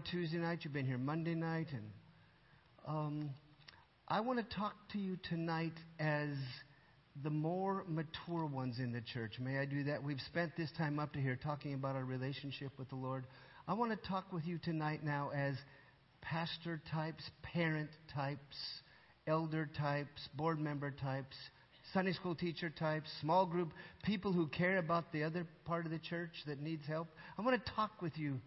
on Tuesday night. You've been here Monday night. And um, I want to talk to you tonight as the more mature ones in the church. May I do that? We've spent this time up to here talking about our relationship with the Lord. I want to talk with you tonight now as pastor types, parent types, elder types, board member types, Sunday school teacher types, small group, people who care about the other part of the church that needs help. I want to talk with you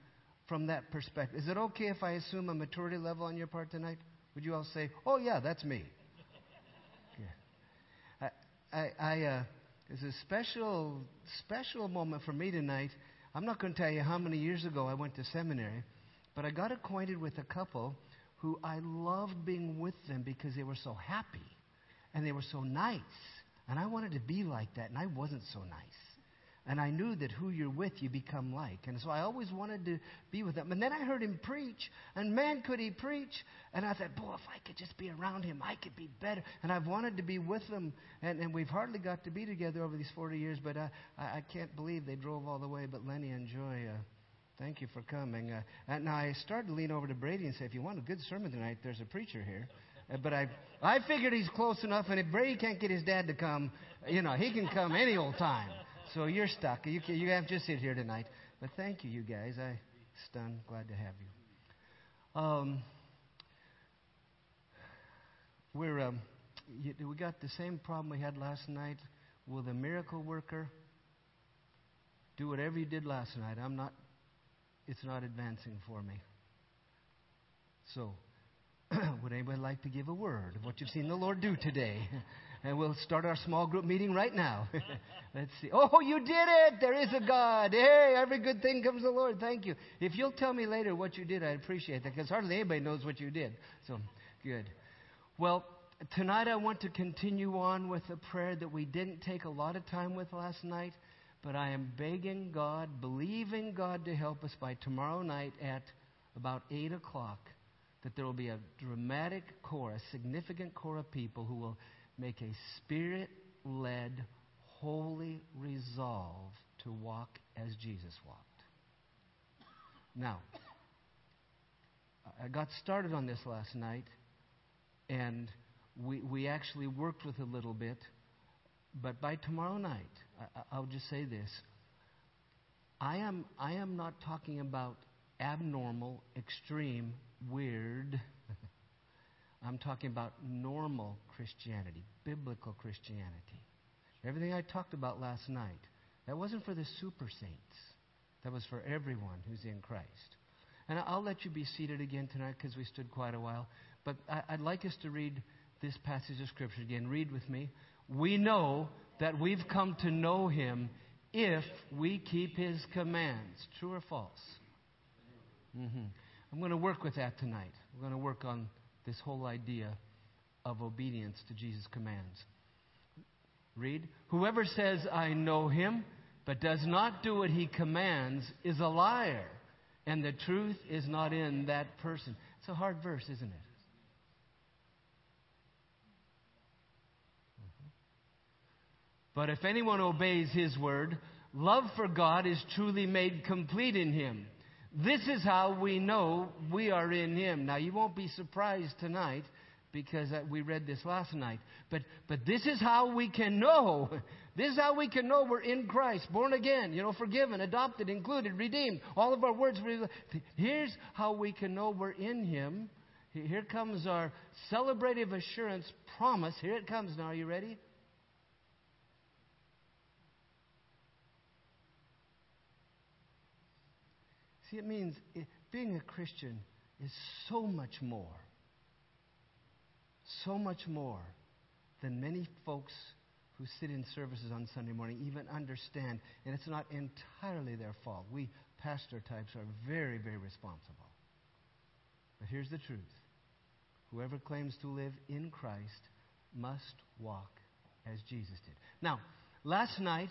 from that perspective. Is it okay if I assume a maturity level on your part tonight? Would you all say, "Oh yeah, that's me"? Yeah. I, I, I uh, it's a special, special moment for me tonight. I'm not going to tell you how many years ago I went to seminary, but I got acquainted with a couple who I loved being with them because they were so happy and they were so nice. And I wanted to be like that, and I wasn't so nice. And I knew that who you're with, you become like. And so I always wanted to be with them. And then I heard him preach, and man, could he preach. And I thought, boy, if I could just be around him, I could be better. And I've wanted to be with him. And, and we've hardly got to be together over these 40 years, but I, I, I can't believe they drove all the way. But Lenny and Joy, uh, thank you for coming. Uh, and now I started to lean over to Brady and say, if you want a good sermon tonight, there's a preacher here. Uh, but I, I figured he's close enough, and if Brady can't get his dad to come, you know, he can come any old time. So you're stuck. You, you have to sit here tonight. But thank you, you guys. I stunned. Glad to have you. Um, we're um, we got the same problem we had last night. Will the miracle worker do whatever you did last night? I'm not. It's not advancing for me. So, would anybody like to give a word of what you've seen the Lord do today? And we'll start our small group meeting right now. Let's see. Oh, you did it! There is a God. Hey, every good thing comes the Lord. Thank you. If you'll tell me later what you did, I'd appreciate that because hardly anybody knows what you did. So, good. Well, tonight I want to continue on with a prayer that we didn't take a lot of time with last night, but I am begging God, believing God to help us by tomorrow night at about 8 o'clock that there will be a dramatic core, a significant core of people who will make a spirit led, holy resolve to walk as Jesus walked. Now, I got started on this last night, and we, we actually worked with a little bit. But by tomorrow night, I, I'll just say this. I am, I am not talking about abnormal, extreme, weird I'm talking about normal Christianity, biblical Christianity. Everything I talked about last night, that wasn't for the super saints. That was for everyone who's in Christ. And I'll let you be seated again tonight because we stood quite a while. But I'd like us to read this passage of Scripture again. Read with me. We know that we've come to know Him if we keep His commands. True or false? Mm-hmm. I'm going to work with that tonight. We're going to work on this whole idea of obedience to Jesus' commands. Read. Whoever says, I know him, but does not do what he commands, is a liar, and the truth is not in that person. It's a hard verse, isn't it? Mm-hmm. But if anyone obeys his word, love for God is truly made complete in him. This is how we know we are in Him. Now, you won't be surprised tonight because uh, we read this last night. But, but this is how we can know. This is how we can know we're in Christ, born again, you know, forgiven, adopted, included, redeemed. All of our words. Here's how we can know we're in Him. Here comes our celebrative assurance promise. Here it comes now. Are you ready? See, it means it, being a Christian is so much more, so much more than many folks who sit in services on Sunday morning even understand. And it's not entirely their fault. We pastor types are very, very responsible. But here's the truth whoever claims to live in Christ must walk as Jesus did. Now, last night,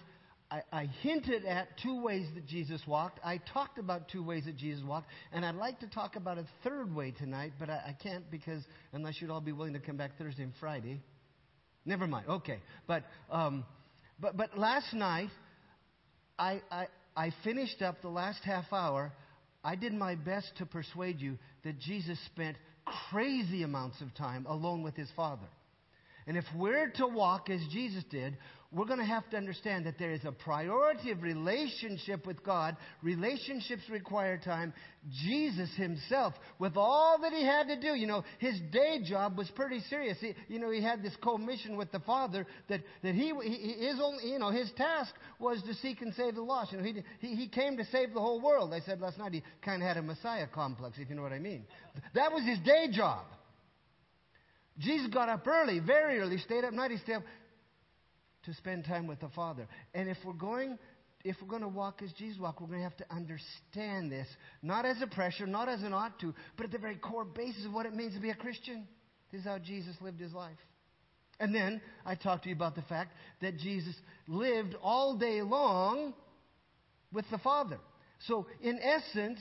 I, I, hinted at two ways that Jesus walked. I talked about two ways that Jesus walked, and I'd like to talk about a third way tonight, but I, I can't because unless you'd all be willing to come back Thursday and Friday. Never mind. Okay, but um, but but last night, I, I I finished up the last half hour I did my best to persuade you that Jesus spent crazy amounts of time alone with his Father. And if we're to walk as Jesus did, we're going to have to understand that there is a priority of relationship with God. Relationships require time. Jesus himself, with all that he had to do, you know, his day job was pretty serious. He, you know, he had this commission with the Father that, that he, he, his only, you know, his task was to seek and save the lost. You know, he, he, he came to save the whole world. I said last night he kind of had a Messiah complex, if you know what I mean. That was his day job. Jesus got up early, very early, stayed up night, he stayed up to spend time with the Father. And if we're going if we're going to walk as Jesus walked, we're going to have to understand this, not as a pressure, not as an ought to, but at the very core basis of what it means to be a Christian. This is how Jesus lived his life. And then I talked to you about the fact that Jesus lived all day long with the Father. So, in essence,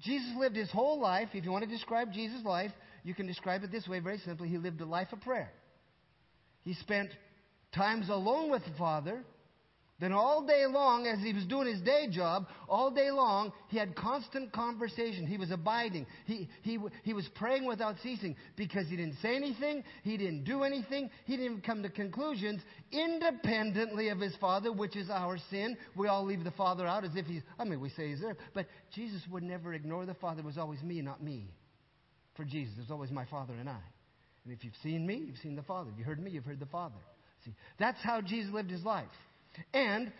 Jesus lived his whole life. If you want to describe Jesus' life, you can describe it this way very simply. He lived a life of prayer. He spent times alone with the Father. Then all day long, as he was doing his day job, all day long, he had constant conversation. He was abiding. He, he, he was praying without ceasing because he didn't say anything. He didn't do anything. He didn't even come to conclusions independently of his Father, which is our sin. We all leave the Father out as if he's, I mean, we say he's there. But Jesus would never ignore the Father. It was always me, not me. For Jesus, it was always my Father and I. And if you've seen me, you've seen the Father. If you heard me, you've heard the Father. That's how Jesus lived his life. And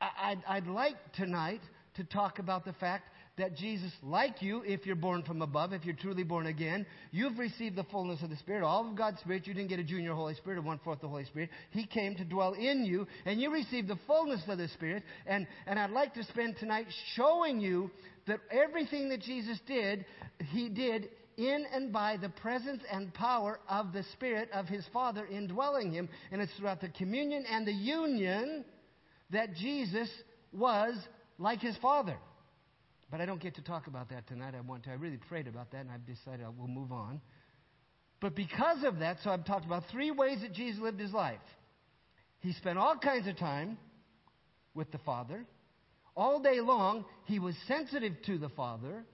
I'd, I'd like tonight to talk about the fact that Jesus, like you, if you're born from above, if you're truly born again, you've received the fullness of the Spirit, all of God's Spirit. You didn't get a junior Holy Spirit or one fourth the Holy Spirit. He came to dwell in you, and you received the fullness of the Spirit. And, and I'd like to spend tonight showing you that everything that Jesus did, He did in and by the presence and power of the Spirit of His Father indwelling Him. And it's throughout the communion and the union that Jesus was like His Father. But I don't get to talk about that tonight. I want to. I really prayed about that, and I've decided I will move on. But because of that, so I've talked about three ways that Jesus lived his life. He spent all kinds of time with the Father. All day long, he was sensitive to the Father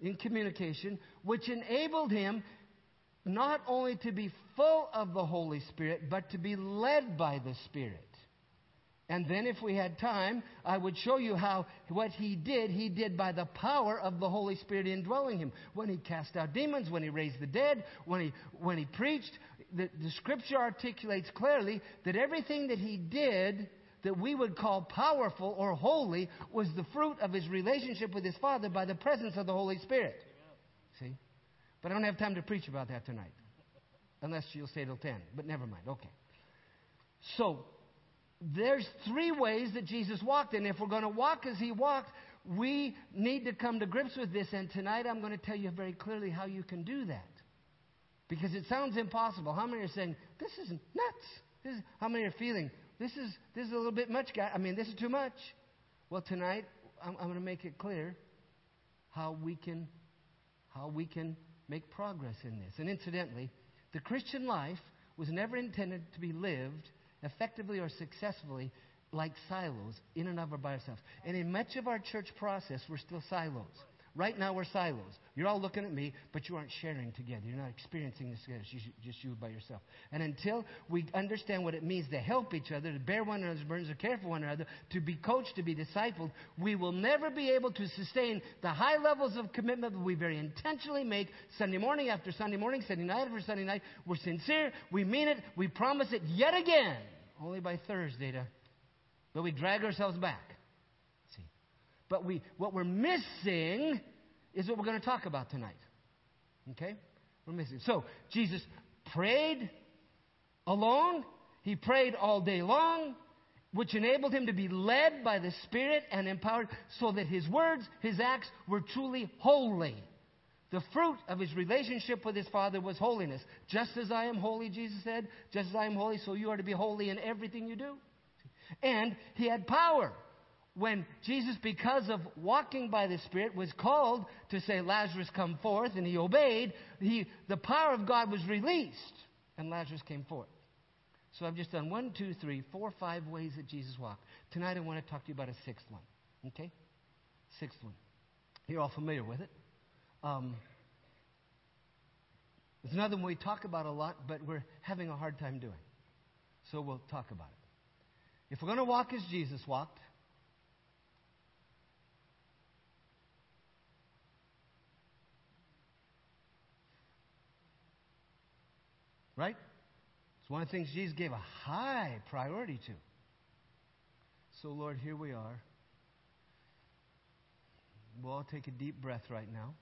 in communication, which enabled him not only to be full of the Holy Spirit, but to be led by the Spirit. And then, if we had time, I would show you how what he did, he did by the power of the Holy Spirit indwelling him. When he cast out demons, when he raised the dead, when he, when he preached, the, the scripture articulates clearly that everything that he did that we would call powerful or holy was the fruit of his relationship with his Father by the presence of the Holy Spirit. See? But I don't have time to preach about that tonight. Unless you'll stay till 10. But never mind. Okay. So, there's three ways that Jesus walked. And if we're going to walk as he walked, we need to come to grips with this. And tonight I'm going to tell you very clearly how you can do that. Because it sounds impossible. How many are saying, this is nuts? This is, how many are feeling, this is, this is a little bit much, guy. I mean, this is too much. Well, tonight, I'm, I'm going to make it clear how we can, how we can make progress in this. And incidentally, the Christian life was never intended to be lived effectively or successfully like silos, in and of or by ourselves. And in much of our church process, we're still silos. Right now, we're silos. You're all looking at me, but you aren't sharing together. You're not experiencing this together. It's just you by yourself. And until we understand what it means to help each other, to bear one another's burdens, to care for one another, to be coached, to be discipled, we will never be able to sustain the high levels of commitment that we very intentionally make Sunday morning after Sunday morning, Sunday night after Sunday night. We're sincere. We mean it. We promise it yet again. Only by Thursday to, but we drag ourselves back. But we, what we're missing is what we're going to talk about tonight. Okay? We're missing. So, Jesus prayed alone. He prayed all day long, which enabled him to be led by the Spirit and empowered so that his words, his acts were truly holy. The fruit of his relationship with his Father was holiness. Just as I am holy, Jesus said, just as I am holy, so you are to be holy in everything you do. And he had power when Jesus, because of walking by the Spirit, was called to say, Lazarus, come forth, and he obeyed, he, the power of God was released, and Lazarus came forth. So I've just done one, two, three, four, five ways that Jesus walked. Tonight I want to talk to you about a sixth one. Okay? Sixth one. You're all familiar with it. Um, it's another one we talk about a lot, but we're having a hard time doing. So we'll talk about it. If we're going to walk as Jesus walked, right? It's one of the things Jesus gave a high priority to. So, Lord, here we are. We'll all take a deep breath right now.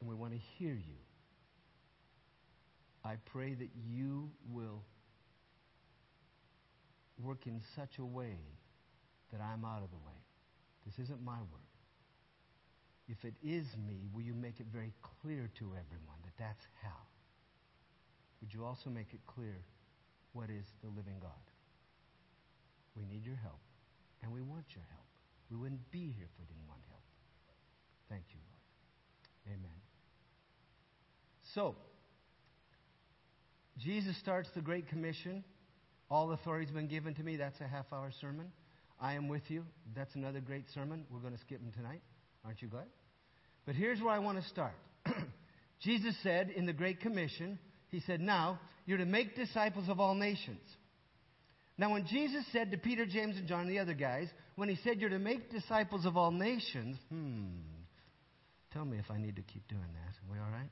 And we want to hear you. I pray that you will work in such a way that I'm out of the way. This isn't my word. If it is me, will you make it very clear to everyone that that's how? Would you also make it clear what is the living God? We need your help, and we want your help. We wouldn't be here if we didn't want help. Thank you, Lord. Amen. So, Jesus starts the Great Commission. All authority has been given to me. That's a half hour sermon. I am with you. That's another great sermon. We're going to skip them tonight. Aren't you glad? But here's where I want to start. Jesus said in the Great Commission, He said, Now you're to make disciples of all nations. Now, when Jesus said to Peter, James, and John, and the other guys, when he said you're to make disciples of all nations, hmm, tell me if I need to keep doing that. Are we all right?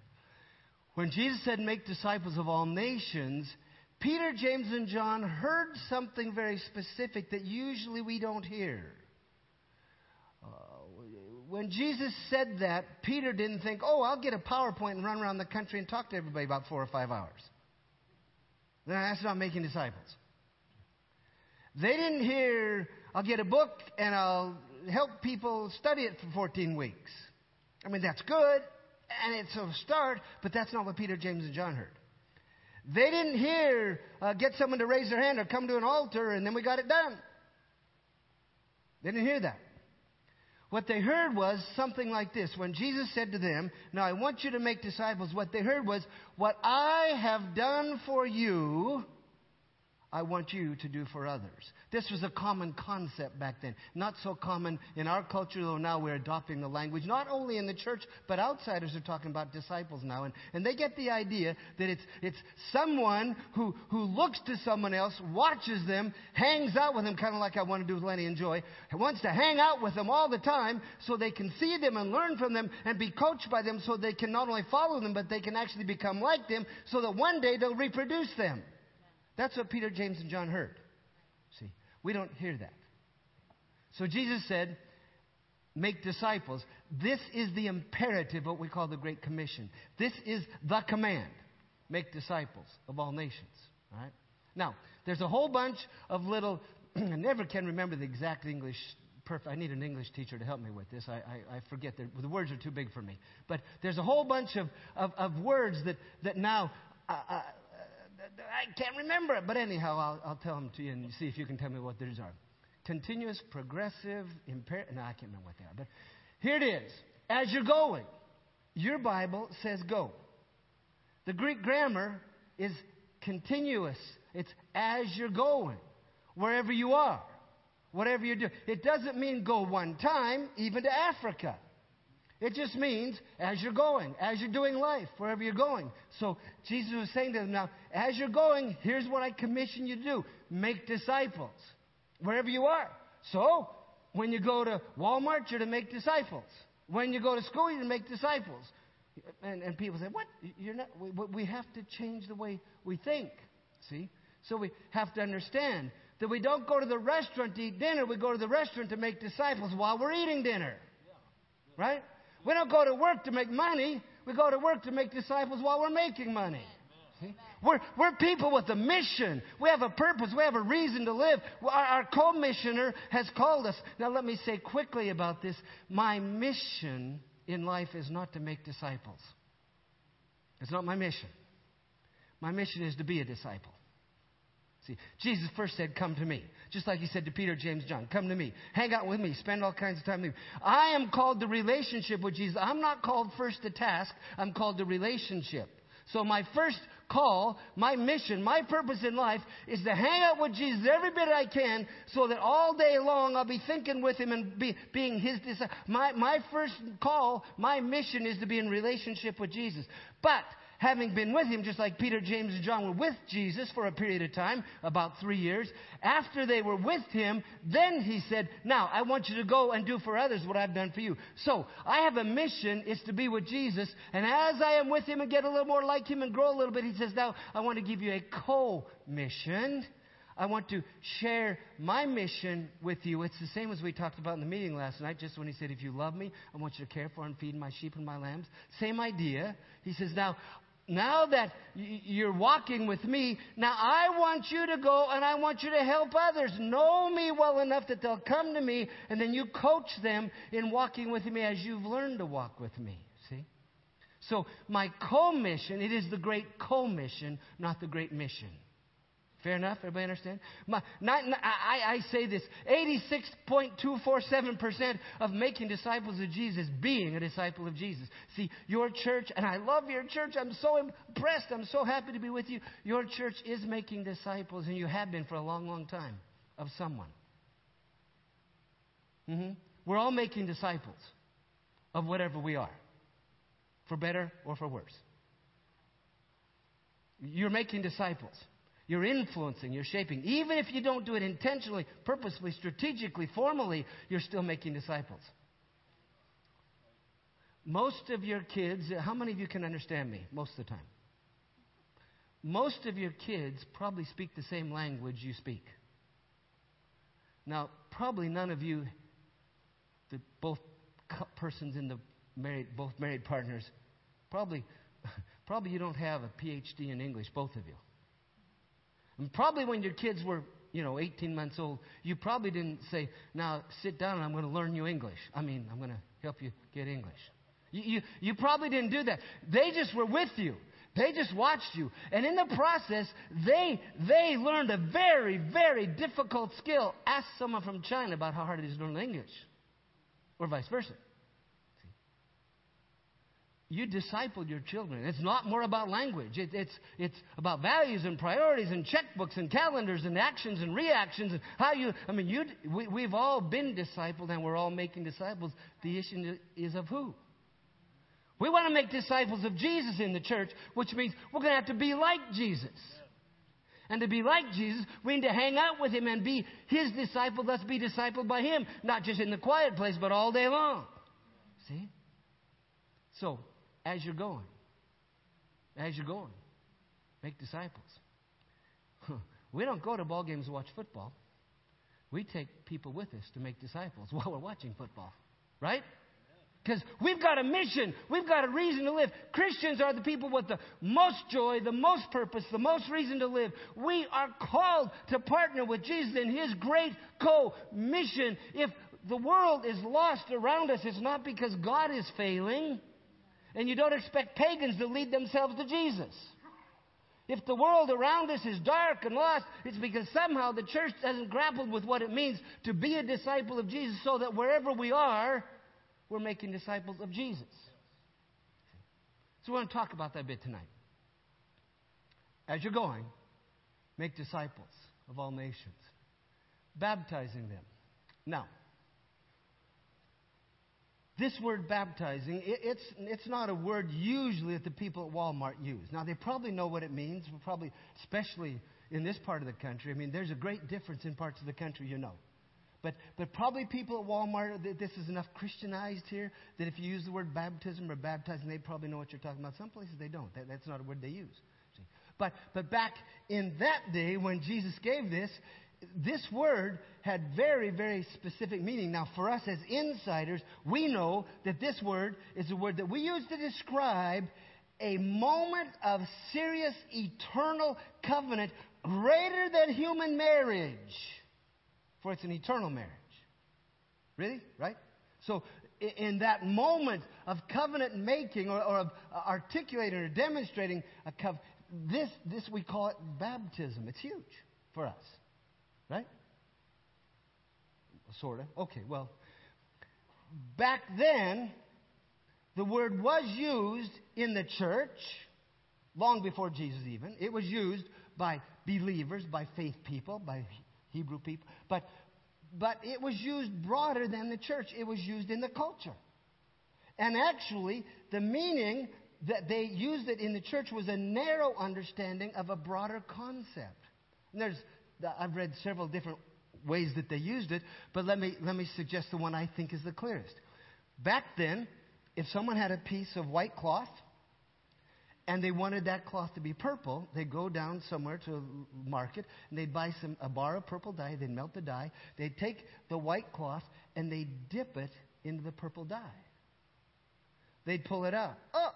When Jesus said make disciples of all nations, Peter, James, and John heard something very specific that usually we don't hear. When Jesus said that, Peter didn't think, oh, I'll get a PowerPoint and run around the country and talk to everybody about four or five hours. That's not making disciples. They didn't hear, I'll get a book and I'll help people study it for 14 weeks. I mean, that's good, and it's a start, but that's not what Peter, James, and John heard. They didn't hear, uh, get someone to raise their hand or come to an altar and then we got it done. They didn't hear that. What they heard was something like this. When Jesus said to them, Now I want you to make disciples, what they heard was, What I have done for you, I want you to do for others. This was a common concept back then. Not so common in our culture, though now we're adopting the language. Not only in the church, but outsiders are talking about disciples now. And, and they get the idea that it's, it's someone who, who looks to someone else, watches them, hangs out with them, kind of like I want to do with Lenny and Joy, wants to hang out with them all the time so they can see them and learn from them and be coached by them so they can not only follow them, but they can actually become like them so that one day they'll reproduce them. That's what Peter, James, and John heard. See, we don't hear that. So Jesus said, make disciples. This is the imperative, what we call the Great Commission. This is the command. Make disciples of all nations. All right? Now, there's a whole bunch of little, I never can remember the exact English perfect. I need an English teacher to help me with this. I, I, I forget. The, the words are too big for me. But there's a whole bunch of, of, of words that, that now uh, uh, I can't remember it. But anyhow, I'll, I'll tell them to you and see if you can tell me what these are. Continuous, progressive, imperative. No, I can't remember what they are. But here it is. As you're going, your Bible says go. The Greek grammar is continuous. It's as you're going, wherever you are, whatever you do. It doesn't mean go one time, even to Africa. It just means as you're going, as you're doing life, wherever you're going. So Jesus was saying to them, now, as you're going, here's what I commission you to do make disciples, wherever you are. So, when you go to Walmart, you're to make disciples. When you go to school, you're to make disciples. And, and people say, what? You're not, we, we have to change the way we think. See? So we have to understand that we don't go to the restaurant to eat dinner, we go to the restaurant to make disciples while we're eating dinner. Right? We don't go to work to make money. We go to work to make disciples while we're making money. See? We're, we're people with a mission. We have a purpose. We have a reason to live. Our, our commissioner has called us. Now, let me say quickly about this. My mission in life is not to make disciples. It's not my mission. My mission is to be a disciple. See, Jesus first said, Come to me. Just like he said to Peter, James, John, Come to me. Hang out with me. Spend all kinds of time with me. I am called to relationship with Jesus. I'm not called first to task, I'm called to relationship. So my first call, my mission, my purpose in life is to hang out with Jesus every bit I can so that all day long I'll be thinking with him and be, being his disciple. My, my first call, my mission is to be in relationship with Jesus. But having been with him, just like Peter, James, and John were with Jesus for a period of time, about three years, after they were with him, then he said, Now, I want you to go and do for others what I've done for you. So, I have a mission, it's to be with Jesus, and as I am with him and get a little more like him and grow a little bit, he says, Now, I want to give you a co mission. I want to share my mission with you. It's the same as we talked about in the meeting last night, just when he said, If you love me, I want you to care for and feed my sheep and my lambs. Same idea. He says, Now, now that you're walking with me, now I want you to go and I want you to help others know me well enough that they'll come to me and then you coach them in walking with me as you've learned to walk with me. See? So my co-mission, it is the great co-mission, not the great mission. Fair enough? Everybody understand? My, not, I, I say this 86.247% of making disciples of Jesus, being a disciple of Jesus. See, your church, and I love your church. I'm so impressed. I'm so happy to be with you. Your church is making disciples, and you have been for a long, long time, of someone. Mm-hmm. We're all making disciples of whatever we are, for better or for worse. You're making disciples. You're influencing, you're shaping. Even if you don't do it intentionally, purposefully, strategically, formally, you're still making disciples. Most of your kids, how many of you can understand me most of the time? Most of your kids probably speak the same language you speak. Now, probably none of you, the both persons in the married, both married partners, probably, probably you don't have a PhD in English, both of you. And probably when your kids were, you know, 18 months old, you probably didn't say, now sit down and I'm going to learn you English. I mean, I'm going to help you get English. You, you, you probably didn't do that. They just were with you. They just watched you. And in the process, they, they learned a very, very difficult skill. Ask someone from China about how hard it is to learn English. Or vice versa you disciple your children. It's not more about language. It, it's, it's about values and priorities and checkbooks and calendars and actions and reactions and how you, I mean, you, we, we've all been discipled and we're all making disciples. The issue is of who? We want to make disciples of Jesus in the church, which means we're going to have to be like Jesus. And to be like Jesus, we need to hang out with him and be his disciple, thus be discipled by him, not just in the quiet place, but all day long. See? So, as you're going. As you're going. Make disciples. We don't go to ball games to watch football. We take people with us to make disciples while we're watching football. Right? Because we've got a mission. We've got a reason to live. Christians are the people with the most joy, the most purpose, the most reason to live. We are called to partner with Jesus in His great co-mission. If the world is lost around us, it's not because God is failing. And you don't expect pagans to lead themselves to Jesus. If the world around us is dark and lost, it's because somehow the church hasn't grappled with what it means to be a disciple of Jesus so that wherever we are, we're making disciples of Jesus. So we want to talk about that a bit tonight. As you're going, make disciples of all nations, baptizing them. Now, this word baptizing, it, it's, it's not a word usually that the people at Walmart use. Now, they probably know what it means, probably, especially in this part of the country. I mean, there's a great difference in parts of the country, you know. But, but probably people at Walmart, this is enough Christianized here that if you use the word baptism or baptizing, they probably know what you're talking about. Some places they don't. That, that's not a word they use. But, but back in that day when Jesus gave this, this word had very, very specific meaning. Now, for us as insiders, we know that this word is a word that we use to describe a moment of serious eternal covenant greater than human marriage. For it's an eternal marriage. Really? Right? So, in that moment of covenant making or, or of uh, articulating or demonstrating a covenant, this, this we call it baptism. It's huge for us. Right? Sort of. Eh? Okay, well, back then, the word was used in the church long before Jesus even. It was used by believers, by faith people, by Hebrew people. But, but it was used broader than the church, it was used in the culture. And actually, the meaning that they used it in the church was a narrow understanding of a broader concept. And there's, I've read several different ways that they used it, but let me, let me suggest the one I think is the clearest. Back then, if someone had a piece of white cloth and they wanted that cloth to be purple, they'd go down somewhere to a market and they'd buy some, a bar of purple dye, they'd melt the dye, they'd take the white cloth and they'd dip it into the purple dye. They'd pull it out. Oh,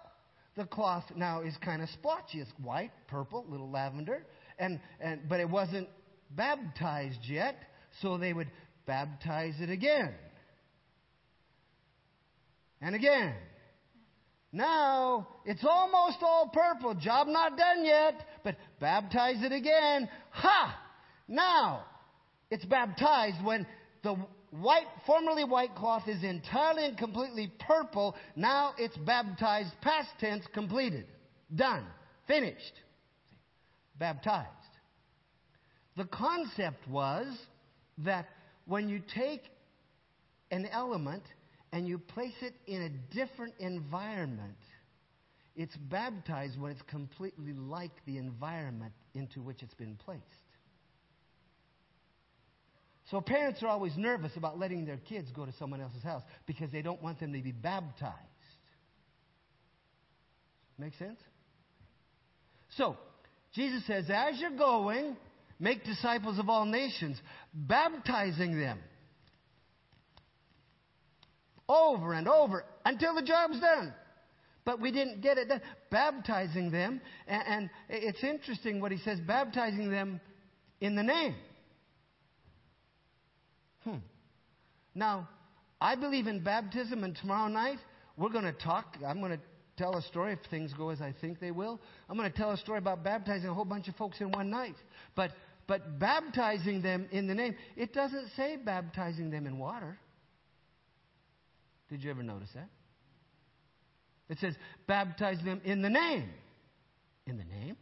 the cloth now is kind of splotchy. It's white, purple, little lavender, and, and but it wasn't baptized yet, so they would baptize it again. And again. Now, it's almost all purple. Job not done yet, but baptize it again. Ha! Now, it's baptized when the white, formerly white cloth is entirely and completely purple. Now it's baptized, past tense, completed. Done. Finished. Baptized. The concept was that when you take an element and you place it in a different environment, it's baptized when it's completely like the environment into which it's been placed. So parents are always nervous about letting their kids go to someone else's house because they don't want them to be baptized. Make sense? So, Jesus says, as you're going, make disciples of all nations, baptizing them over and over until the job's done. But we didn't get it done. Baptizing them, and, it's interesting what he says, baptizing them in the name. Hmm. Now, I believe in baptism, and tomorrow night we're going to talk. I'm going to tell a story if things go as I think they will. I'm going to tell a story about baptizing a whole bunch of folks in one night. But but baptizing them in the name, it doesn't say baptizing them in water. Did you ever notice that? It says baptize them in the name. In the name?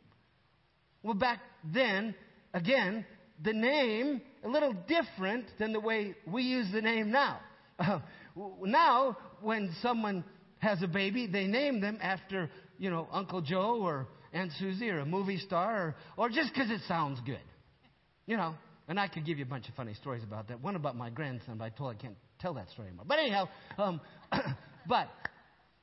Well, back then, again, the name a little different than the way we use the name now. Uh, now, when someone has a baby, they name them after, you know, Uncle Joe or Aunt Susie or a movie star or, or just because it sounds good. You know, and I could give you a bunch of funny stories about that. One about my grandson, but I told I can't tell that story anymore. But anyhow, um, but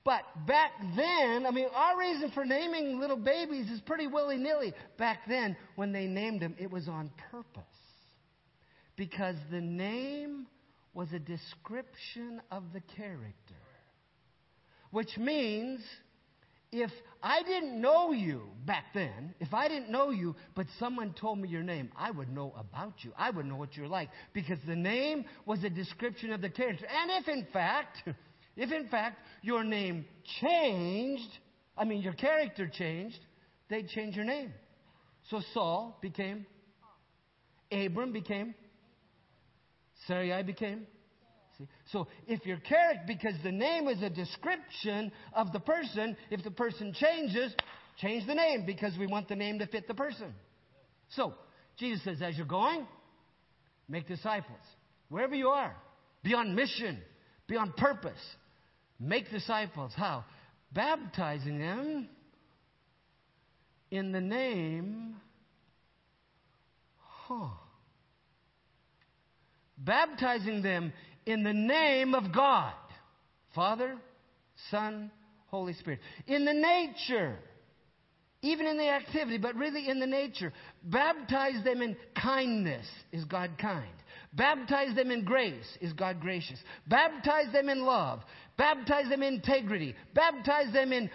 but back then, I mean, our reason for naming little babies is pretty willy nilly. Back then, when they named them, it was on purpose because the name was a description of the character. Which means if I didn't know you back then, if I didn't know you, but someone told me your name, I would know about you. I would know what you're like because the name was a description of the character. And if in fact, if in fact your name changed, I mean your character changed, they'd change your name. So Saul became Abram became Sarai became? See? So if your character, because the name is a description of the person, if the person changes, change the name because we want the name to fit the person. So Jesus says, as you're going, make disciples. Wherever you are, be on mission, be on purpose. Make disciples. How? Baptizing them in the name. Huh baptizing them in the name of God, Father, Son, Holy Spirit. In the nature, even in the activity, but really in the nature. Baptize them in kindness, is God kind. Baptize them in grace, is God gracious. Baptize them in love. Baptize them in integrity. Baptize them in,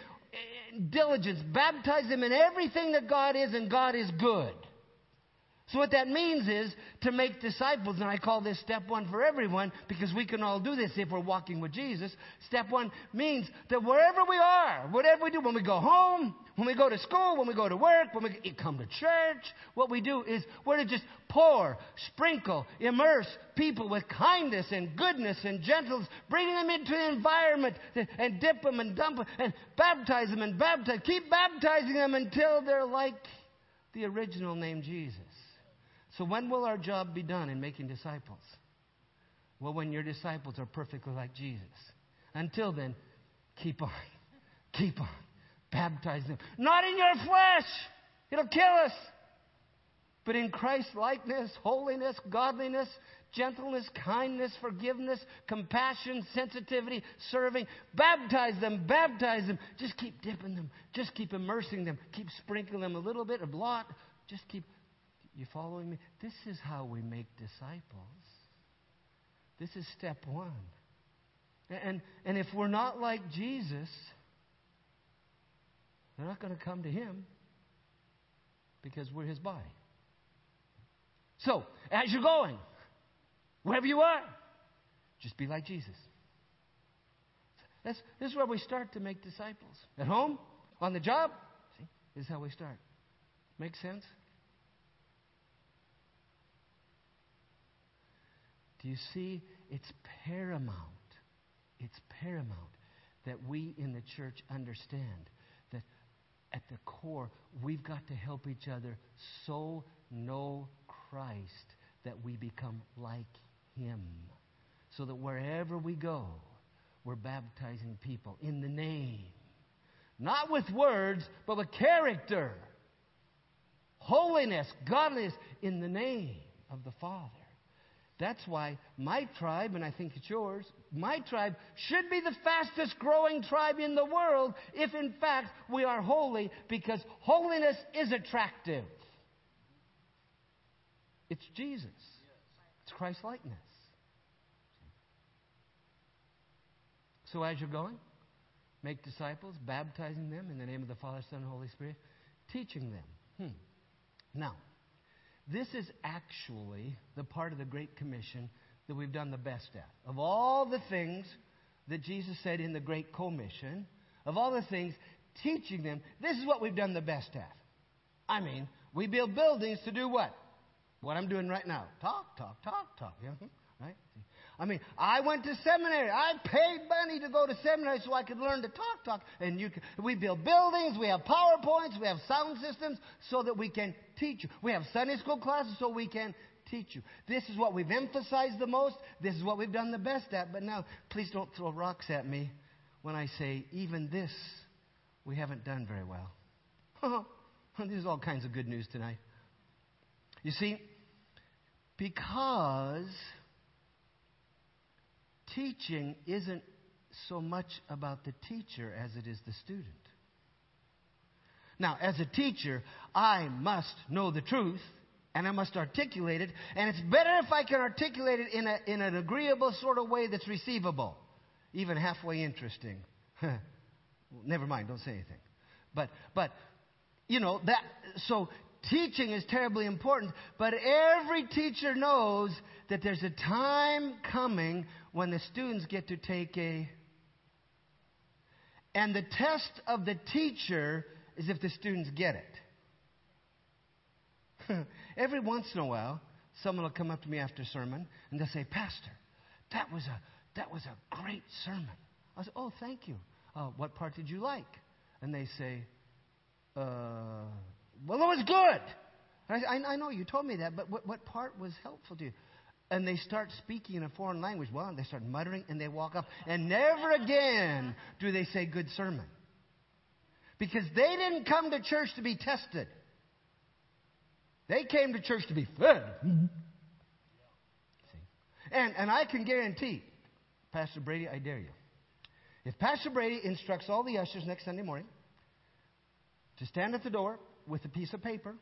diligence. Baptize them in everything that God is and God is good. So, what that means is to make disciples, and I call this step one for everyone because we can all do this if we're walking with Jesus. Step one means that wherever we are, whatever we do, when we go home, when we go to school, when we go to work, when we come to church, what we do is we're to just pour, sprinkle, immerse people with kindness and goodness and gentleness, bringing them into the environment and dip them and dump them and baptize them and baptize. Keep baptizing them until they're like the original name Jesus. So, when will our job be done in making disciples? Well, when your disciples are perfectly like Jesus. Until then, keep on. Keep on. Baptize them. Not in your flesh, it'll kill us. But in Christ likeness, holiness, godliness, gentleness, kindness, forgiveness, compassion, sensitivity, serving. Baptize them, baptize them. Just keep dipping them. Just keep immersing them. Keep sprinkling them a little bit, a lot. Just keep you following me? This is how we make disciples. This is step one. And, and if we're not like Jesus, they're not going to come to him because we're his body. So, as you're going, wherever you are, just be like Jesus. That's, this is where we start to make disciples. At home, on the job, see, this is how we start. Make sense? Do you see? It's paramount. It's paramount that we in the church understand that at the core, we've got to help each other so know Christ that we become like Him. So that wherever we go, we're baptizing people in the name. Not with words, but with character. Holiness, godliness, in the name of the Father. That's why my tribe, and I think it's yours, my tribe should be the fastest growing tribe in the world if in fact we are holy because holiness is attractive. It's Jesus. It's Christ likeness. So as you're going, make disciples, baptizing them in the name of the Father, Son, and Holy Spirit, teaching them. Hmm. Now, this is actually the part of the Great Commission that we've done the best at. Of all the things that Jesus said in the Great Commission, of all the things, teaching them, this is what we've done the best at. I mean, we build buildings to do what? What I'm doing right now. Talk, talk, talk, talk. Yeah? Hmm, right? I mean, I went to seminary. I paid money to go to seminary so I could learn to talk, talk. And you, we build buildings. We have PowerPoints. We have sound systems so that we can teach you. We have Sunday school classes so we can teach you. This is what we've emphasized the most. This is what we've done the best at. But now, please don't throw rocks at me when I say even this we haven't done very well. There's all kinds of good news tonight. You see, because teaching isn't so much about the teacher as it is the student. Now, as a teacher, I must know the truth and I must articulate it, and it's better if I can articulate it in, a, in an agreeable sort of way that's receivable, even halfway interesting. Never mind, don't say anything. But, but, you know, that, so teaching is terribly important, but every teacher knows that there's a time coming when the students get to take a. And the test of the teacher is if the students get it. Every once in a while, someone will come up to me after sermon and they'll say, Pastor, that was a, that was a great sermon. I say, Oh, thank you. Uh, what part did you like? And they say, uh, Well, it was good. I, I, know you told me that, but what, what part was helpful to you? and they start speaking in a foreign language. Well, they start muttering and they walk up, and never again do they say good sermon. Because they didn't come to church to be tested. They came to church to be fed. And, and I can guarantee, Pastor Brady, I dare you. If Pastor Brady instructs all the ushers next Sunday morning to stand at the door with a piece of paper,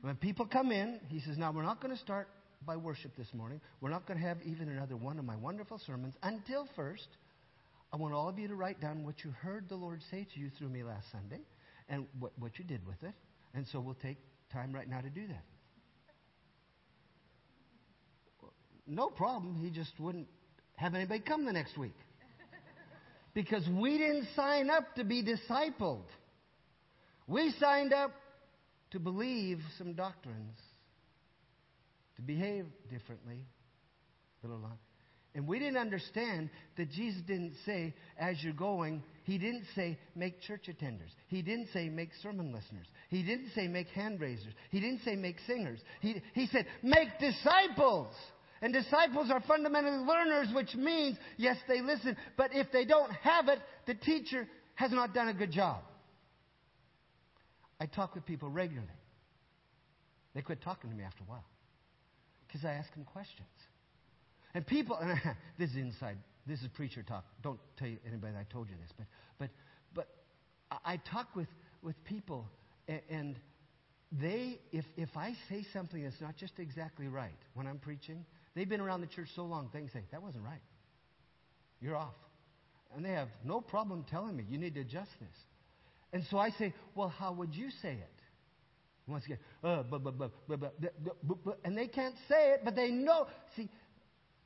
when people come in, he says, Now we're not going to start by worship this morning. We're not going to have even another one of my wonderful sermons until first, I want all of you to write down what you heard the Lord say to you through me last Sunday and what, what you did with it. And so we'll take time right now to do that. no problem. He just wouldn't have anybody come the next week. Because we didn't sign up to be discipled. We signed up to believe some doctrines, to behave differently. And we didn't understand that Jesus didn't say, as you're going, He didn't say, make church attenders. He didn't say, make sermon listeners. He didn't say, make hand raisers. He didn't say, make singers. He, he said, make disciples. And disciples are fundamentally learners, which means, yes, they listen, but if they don't have it, the teacher has not done a good job. I talk with people regularly. They quit talking to me after a while because I ask them questions. And people, and this is inside, this is preacher talk. Don't tell anybody I told you this, but but but I talk with with people, and they, if if I say something that's not just exactly right when I'm preaching, they've been around the church so long, they can say that wasn't right. You're off, and they have no problem telling me you need to adjust this. And so I say, well, how would you say it? Once again, uh, and they can't say it, but they know. See,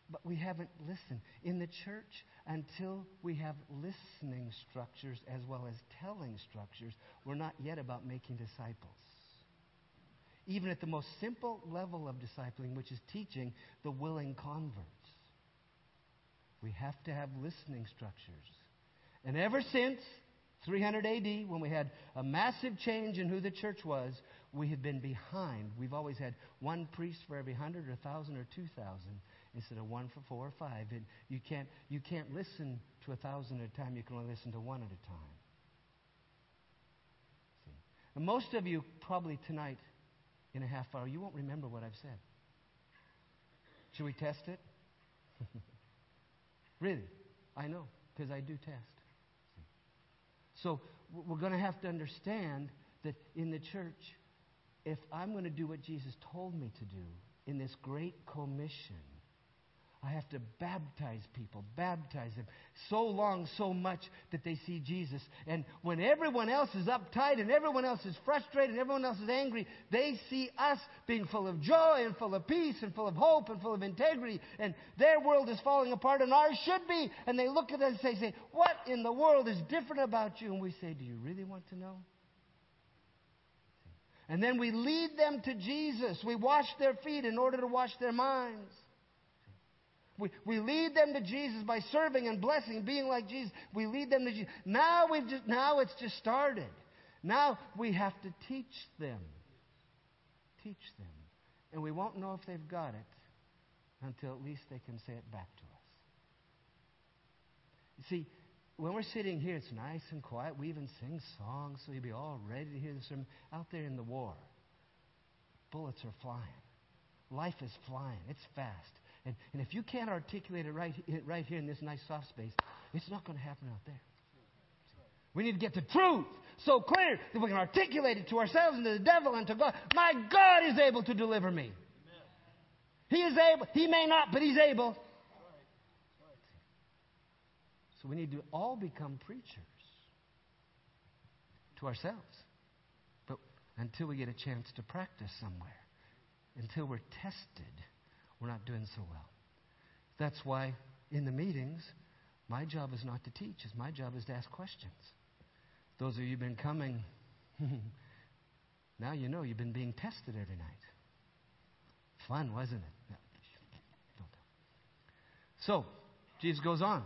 but we haven't listened. In the church, until we have listening structures as well as telling structures, we're not yet about making disciples. Even at the most simple level of discipling, which is teaching the willing converts, we have to have listening structures. And ever since 300 AD, when we had a massive change in who the church was, we have been behind. We've always had one priest for every 100 or 1,000 or 2,000 instead of one for four or five. And you can't, you can't listen to a thousand at a time. You can only listen to one at a time. See? And most of you probably tonight, in a half hour, you won't remember what I've said. Should we test it? really? I know, because I do test. So we're going to have to understand that in the church, if I'm going to do what Jesus told me to do in this great commission, I have to baptize people, baptize them so long, so much that they see Jesus. And when everyone else is uptight and everyone else is frustrated and everyone else is angry, they see us being full of joy and full of peace and full of hope and full of integrity. And their world is falling apart and ours should be. And they look at us and say, say What in the world is different about you? And we say, Do you really want to know? And then we lead them to Jesus. We wash their feet in order to wash their minds. We, we lead them to Jesus by serving and blessing, being like Jesus. We lead them to Jesus. Now we've just now it's just started. Now we have to teach them. Teach them. And we won't know if they've got it until at least they can say it back to us. You see, when we're sitting here, it's nice and quiet. We even sing songs so you'll be all ready to hear the sermon. Out there in the war, bullets are flying. Life is flying. It's fast. And, and if you can't articulate it right, right here in this nice soft space, it's not going to happen out there. We need to get the truth so clear that we can articulate it to ourselves and to the devil and to God. My God is able to deliver me. He is able. He may not, but He's able. So we need to all become preachers to ourselves. But until we get a chance to practice somewhere, until we're tested we're not doing so well. That's why in the meetings, my job is not to teach, it's my job is to ask questions. Those of you who've been coming, now you know you've been being tested every night. Fun, wasn't it? So, Jesus goes on.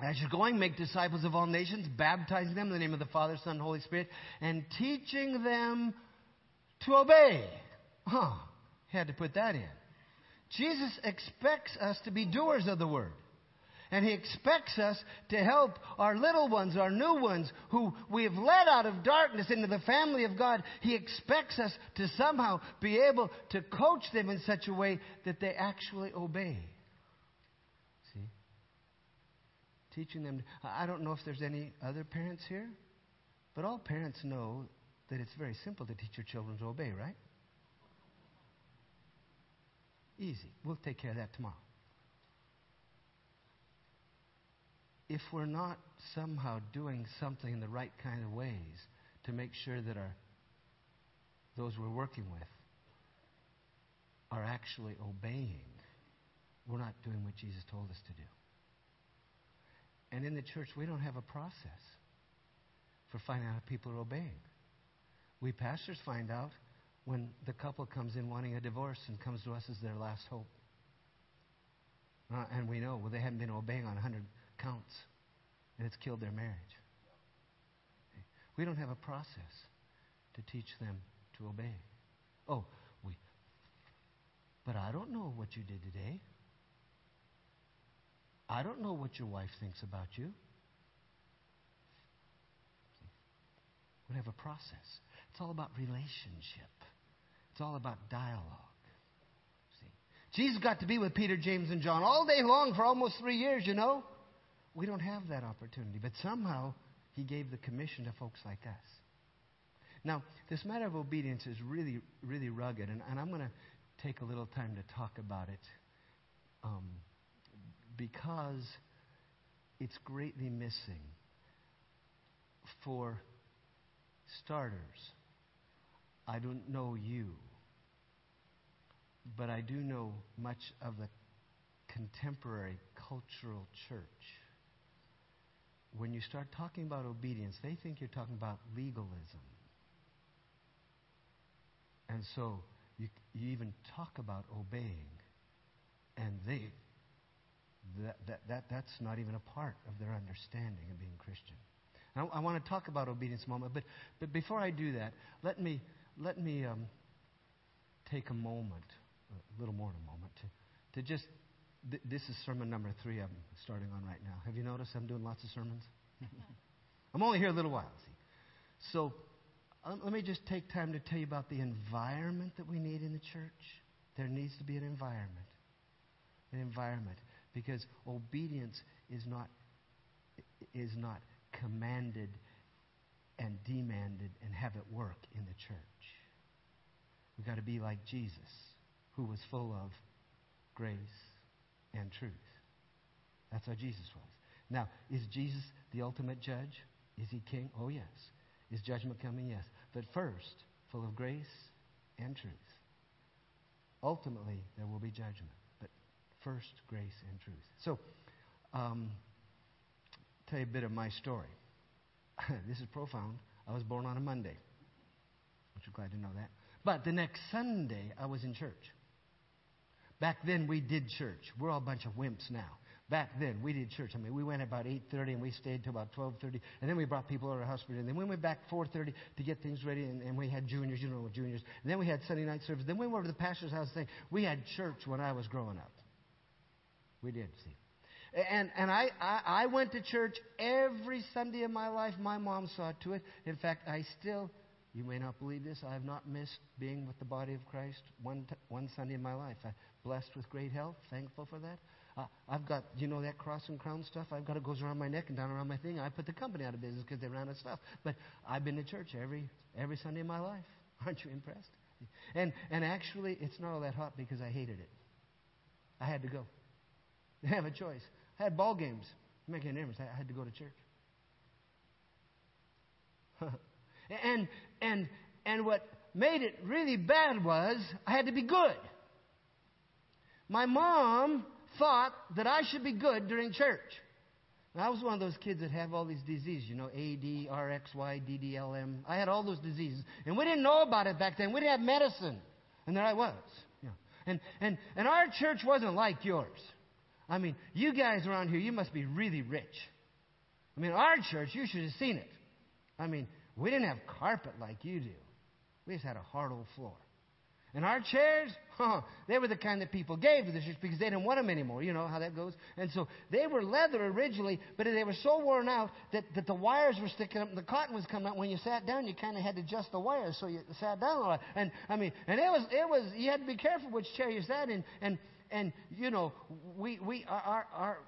As you're going, make disciples of all nations, baptizing them in the name of the Father, Son, and Holy Spirit, and teaching them to obey. Huh. Had to put that in. Jesus expects us to be doers of the word. And he expects us to help our little ones, our new ones, who we have led out of darkness into the family of God. He expects us to somehow be able to coach them in such a way that they actually obey. See? Teaching them. I don't know if there's any other parents here, but all parents know that it's very simple to teach your children to obey, right? Easy. We'll take care of that tomorrow. If we're not somehow doing something in the right kind of ways to make sure that our those we're working with are actually obeying, we're not doing what Jesus told us to do. And in the church, we don't have a process for finding out if people are obeying. We pastors find out when the couple comes in wanting a divorce and comes to us as their last hope. Uh, and we know, well, they haven't been obeying on 100 counts, and it's killed their marriage. We don't have a process to teach them to obey. Oh, we. But I don't know what you did today. I don't know what your wife thinks about you. We have a process. It's all about relationship. It's all about dialogue. See? Jesus got to be with Peter, James, and John all day long for almost three years, you know. We don't have that opportunity. But somehow, he gave the commission to folks like us. Now, this matter of obedience is really, really rugged, and, and I'm going to take a little time to talk about it um, because it's greatly missing. For starters, I don't know you, but I do know much of the contemporary cultural church. When you start talking about obedience, they think you're talking about legalism. And so you, you even talk about obeying, and they that, that, that, that's not even a part of their understanding of being Christian. I, I want to talk about obedience a moment, but, but before I do that, let me, let me um, take a moment, a little more than a moment, to, to just. Th- this is sermon number three I'm starting on right now. Have you noticed I'm doing lots of sermons? I'm only here a little while, see. So um, let me just take time to tell you about the environment that we need in the church. There needs to be an environment. An environment. Because obedience is not, is not commanded and demanded and have it work in the church. We've got to be like Jesus, who was full of grace and truth. That's how Jesus was. Now, is Jesus the ultimate judge? Is he king? Oh, yes. Is judgment coming? Yes. But first, full of grace and truth. Ultimately, there will be judgment. But first, grace and truth. So, um, tell you a bit of my story. this is profound. I was born on a Monday. Aren't you glad to know that? But the next Sunday, I was in church. Back then, we did church. We're all a bunch of wimps now. Back then, we did church. I mean, we went about 8.30 and we stayed till about 12.30. And then we brought people over to our house. And then we went back 4.30 to get things ready. And, and, we had juniors, you know, juniors. And then we had Sunday night service. Then we went over to the pastor's house thing. We had church when I was growing up. We did, see. And, and I, I, I went to church every Sunday of my life. My mom saw to it. In fact, I still, you may not believe this, I have not missed being with the body of Christ one, t- one Sunday in my life. I'm blessed with great health, thankful for that. Uh, I've got, you know, that cross and crown stuff. I've got it goes around my neck and down around my thing. I put the company out of business because they ran out of stuff. But I've been to church every every Sunday in my life. Aren't you impressed? And and actually, it's not all that hot because I hated it. I had to go. I have a choice. I had ball games. I'm making an difference. I had to go to church. and and and what made it really bad was I had to be good. My mom thought that I should be good during church. And I was one of those kids that have all these diseases, you know, A, D, R, X, Y, D, D, L, M. I had all those diseases. And we didn't know about it back then. We didn't have medicine. And there I was. And, and, and our church wasn't like yours. I mean, you guys around here, you must be really rich. I mean, our church, you should have seen it. I mean, we didn't have carpet like you do. We just had a hard old floor. And our chairs, huh, they were the kind that people gave to the church because they didn't want them anymore. You know how that goes? And so they were leather originally, but they were so worn out that, that the wires were sticking up and the cotton was coming out. When you sat down, you kind of had to adjust the wires so you sat down a lot. And I mean, and it was, it was, you had to be careful which chair you sat in. And, and, you know, we, we, our, our,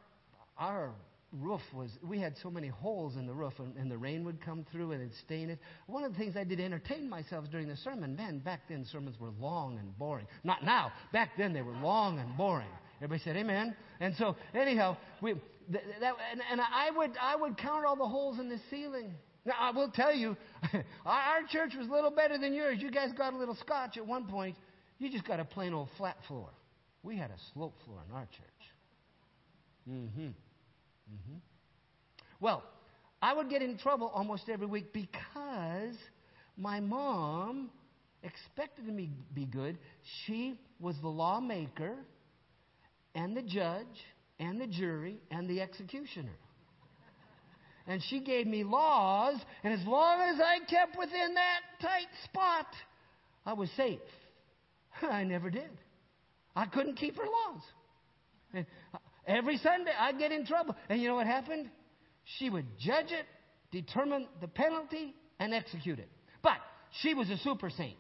our roof was, we had so many holes in the roof, and, and, the rain would come through and it'd stain it. One of the things I did to entertain myself during the sermon, man, back then sermons were long and boring. Not now. Back then they were long and boring. Everybody said amen. And so, anyhow, we, that, that, and, and I, would, I would count all the holes in the ceiling. Now, I will tell you, our church was a little better than yours. You guys got a little scotch at one point. You just got a plain old flat floor. We had a slope floor in our church. Mm-hmm. Mm-hmm. Well, I would get in trouble almost every week because my mom expected me to be good. She was the lawmaker and the judge and the jury and the executioner. And she gave me laws, and as long as I kept within that tight spot, I was safe. I never did. I couldn't keep her laws. Every Sunday, I'd get in trouble. And you know what happened? She would judge it, determine the penalty, and execute it. But she was a super saint.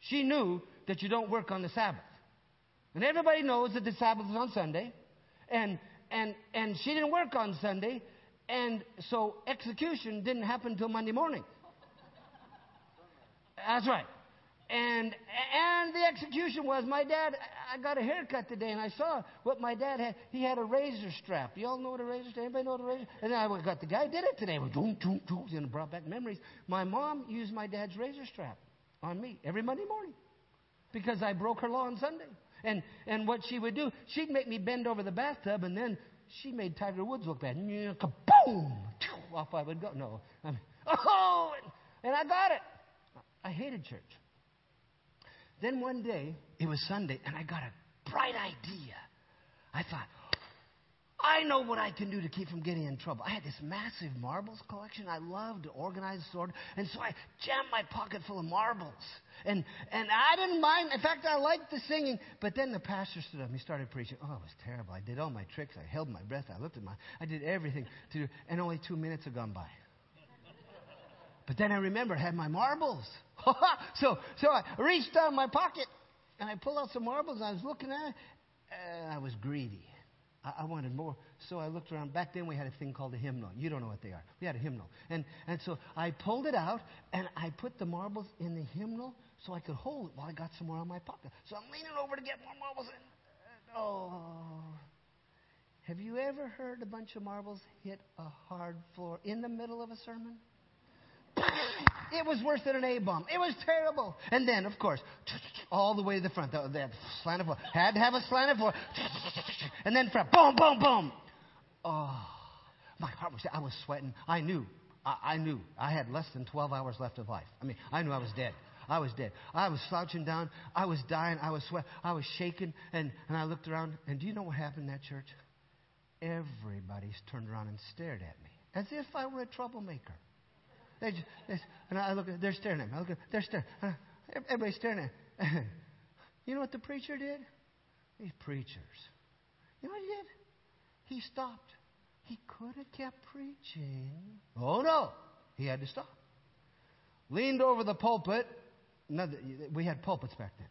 She knew that you don't work on the Sabbath. And everybody knows that the Sabbath is on Sunday. And, and, and she didn't work on Sunday. And so execution didn't happen until Monday morning. That's right. And and the execution was my dad. I got a haircut today, and I saw what my dad had. He had a razor strap. You all know what a razor strap? Anybody know what a razor? And I got the guy did it today. And it brought back memories. My mom used my dad's razor strap on me every Monday morning because I broke her law on Sunday. And and what she would do, she'd make me bend over the bathtub, and then she made Tiger Woods look bad. Kaboom! Off I would go. No, I mean, oh, and I got it. I hated church. Then one day, it was Sunday, and I got a bright idea. I thought, I know what I can do to keep from getting in trouble. I had this massive marbles collection. I loved to organize, sort, and so I jammed my pocket full of marbles. And and I didn't mind. In fact, I liked the singing. But then the pastor stood up and he started preaching. Oh, it was terrible. I did all my tricks. I held my breath. I looked at my. I did everything to do, and only two minutes had gone by. But then I remembered I had my marbles. so so I reached down my pocket and I pulled out some marbles. I was looking at it, and I was greedy. I, I wanted more. So I looked around. Back then we had a thing called a hymnal. You don't know what they are. We had a hymnal. And, and so I pulled it out and I put the marbles in the hymnal so I could hold it while I got some more in my pocket. So I'm leaning over to get more marbles. And, oh. Have you ever heard a bunch of marbles hit a hard floor in the middle of a sermon? It was worse than an A bomb. It was terrible. And then, of course, all the way to the front, the, the slanted floor. Had to have a slanted floor. And then front, boom, boom, boom. Oh, my heart was, I was sweating. I knew, I, I knew I had less than 12 hours left of life. I mean, I knew I was dead. I was dead. I was slouching down. I was dying. I was sweating. I was shaking. And, and I looked around. And do you know what happened in that church? Everybody's turned around and stared at me as if I were a troublemaker. They just, they, and I look, they're staring at me. I look, they're staring. Everybody's staring at me. you know what the preacher did? These preachers. You know what he did? He stopped. He could have kept preaching. Oh no, he had to stop. Leaned over the pulpit. We had pulpits back then.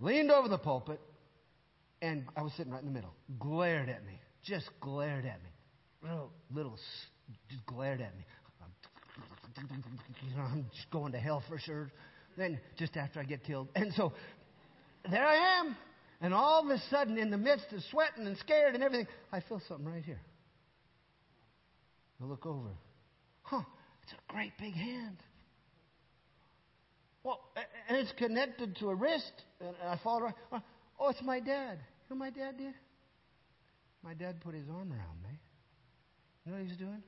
Leaned over the pulpit, and I was sitting right in the middle. Glared at me. Just glared at me. Little, little, just glared at me. You know, I'm just going to hell for sure. Then just after I get killed. And so there I am. And all of a sudden, in the midst of sweating and scared and everything, I feel something right here. I look over. Huh, it's a great big hand. Well, and it's connected to a wrist. And I fall right. Oh, it's my dad. You know my dad did? My dad put his arm around me. You know what he was doing?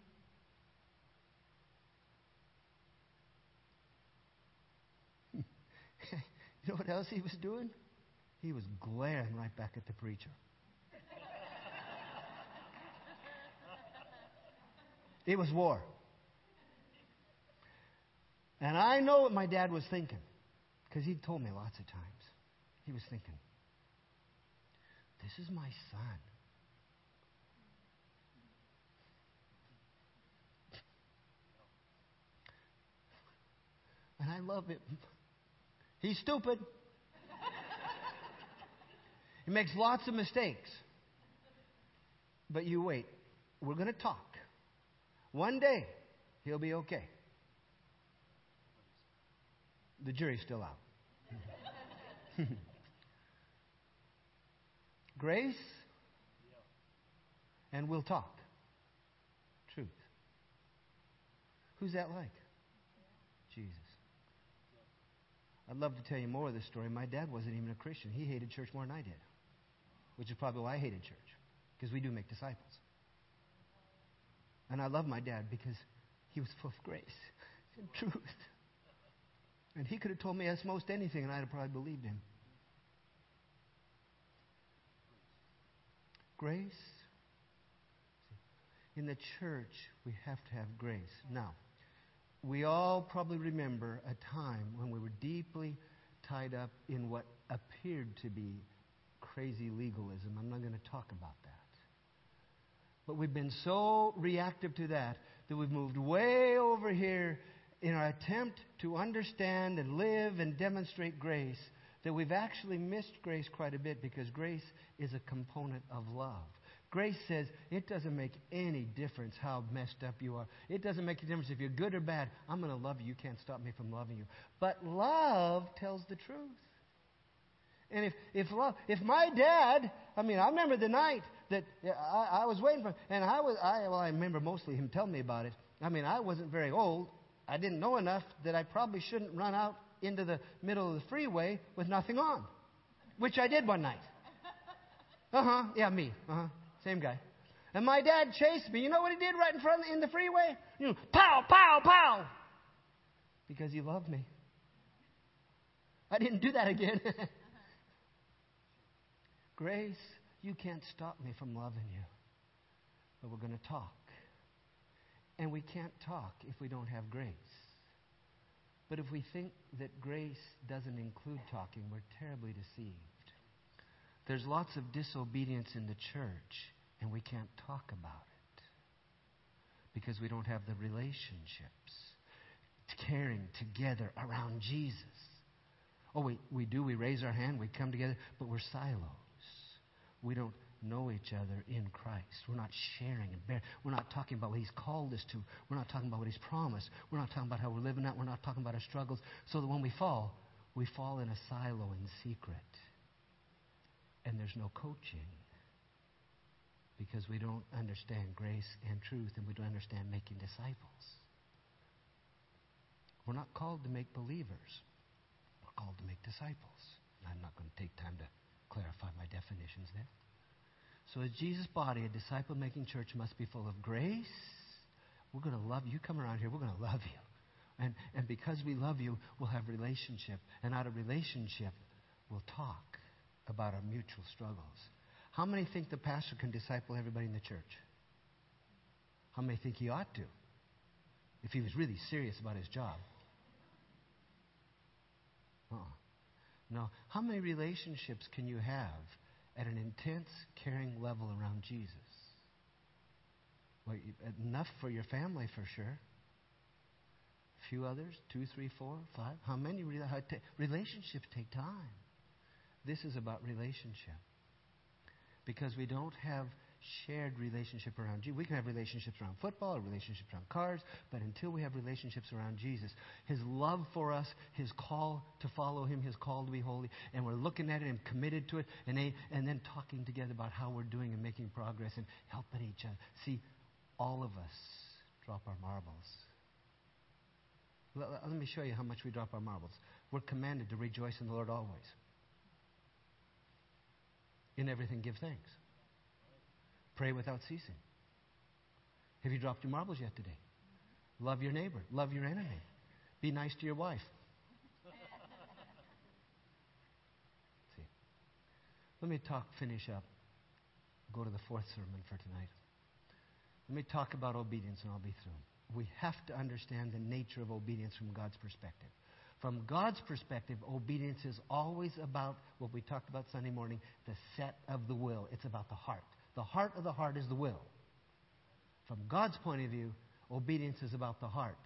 You know what else he was doing? He was glaring right back at the preacher. it was war. And I know what my dad was thinking because he told me lots of times. He was thinking, This is my son. And I love it He's stupid. he makes lots of mistakes. But you wait. We're going to talk. One day, he'll be okay. The jury's still out. Grace, and we'll talk. Truth. Who's that like? Jesus. I'd love to tell you more of this story. My dad wasn't even a Christian. He hated church more than I did. which is probably why I hated church, because we do make disciples. And I love my dad because he was full of grace and truth. And he could have told me as most anything, and I'd have probably believed him. Grace. In the church, we have to have grace. Now, we all probably remember a time when we were deeply tied up in what appeared to be crazy legalism. I'm not going to talk about that. But we've been so reactive to that that we've moved way over here in our attempt to understand and live and demonstrate grace that we've actually missed grace quite a bit because grace is a component of love. Grace says it doesn't make any difference how messed up you are. It doesn't make a difference if you're good or bad. I'm going to love you. You can't stop me from loving you. But love tells the truth. And if, if love, if my dad, I mean, I remember the night that I, I was waiting for, and I was, I, well, I remember mostly him telling me about it. I mean, I wasn't very old. I didn't know enough that I probably shouldn't run out into the middle of the freeway with nothing on, which I did one night. Uh huh. Yeah, me. Uh huh. Same guy. And my dad chased me. You know what he did right in front in the freeway? You know, pow, pow, pow. Because he loved me. I didn't do that again. Grace, you can't stop me from loving you. But we're going to talk. And we can't talk if we don't have grace. But if we think that grace doesn't include talking, we're terribly deceived. There's lots of disobedience in the church, and we can't talk about it because we don't have the relationships caring together around Jesus. Oh, we, we do. We raise our hand, we come together, but we're silos. We don't know each other in Christ. We're not sharing and bearing. We're not talking about what He's called us to. We're not talking about what He's promised. We're not talking about how we're living out. We're not talking about our struggles. So that when we fall, we fall in a silo in secret. And there's no coaching because we don't understand grace and truth and we don't understand making disciples. We're not called to make believers. We're called to make disciples. I'm not going to take time to clarify my definitions there. So, as Jesus' body, a disciple making church must be full of grace. We're going to love you. Come around here, we're going to love you. And, and because we love you, we'll have relationship. And out of relationship, we'll talk about our mutual struggles. How many think the pastor can disciple everybody in the church? How many think he ought to? If he was really serious about his job. uh No. How many relationships can you have at an intense, caring level around Jesus. Well, enough for your family for sure. A few others, two, three, four, five. How many relationships take time? This is about relationship. Because we don't have shared relationship around Jesus. We can have relationships around football or relationships around cars, but until we have relationships around Jesus, His love for us, His call to follow Him, His call to be holy, and we're looking at it and committed to it, and, and then talking together about how we're doing and making progress and helping each other. See, all of us drop our marbles. Let, let me show you how much we drop our marbles. We're commanded to rejoice in the Lord always. In everything, give thanks. Pray without ceasing. Have you dropped your marbles yet today? Love your neighbor. Love your enemy. Be nice to your wife. See. Let me talk, finish up. Go to the fourth sermon for tonight. Let me talk about obedience and I'll be through. We have to understand the nature of obedience from God's perspective. From God's perspective, obedience is always about what we talked about Sunday morning the set of the will. It's about the heart. The heart of the heart is the will. From God's point of view, obedience is about the heart.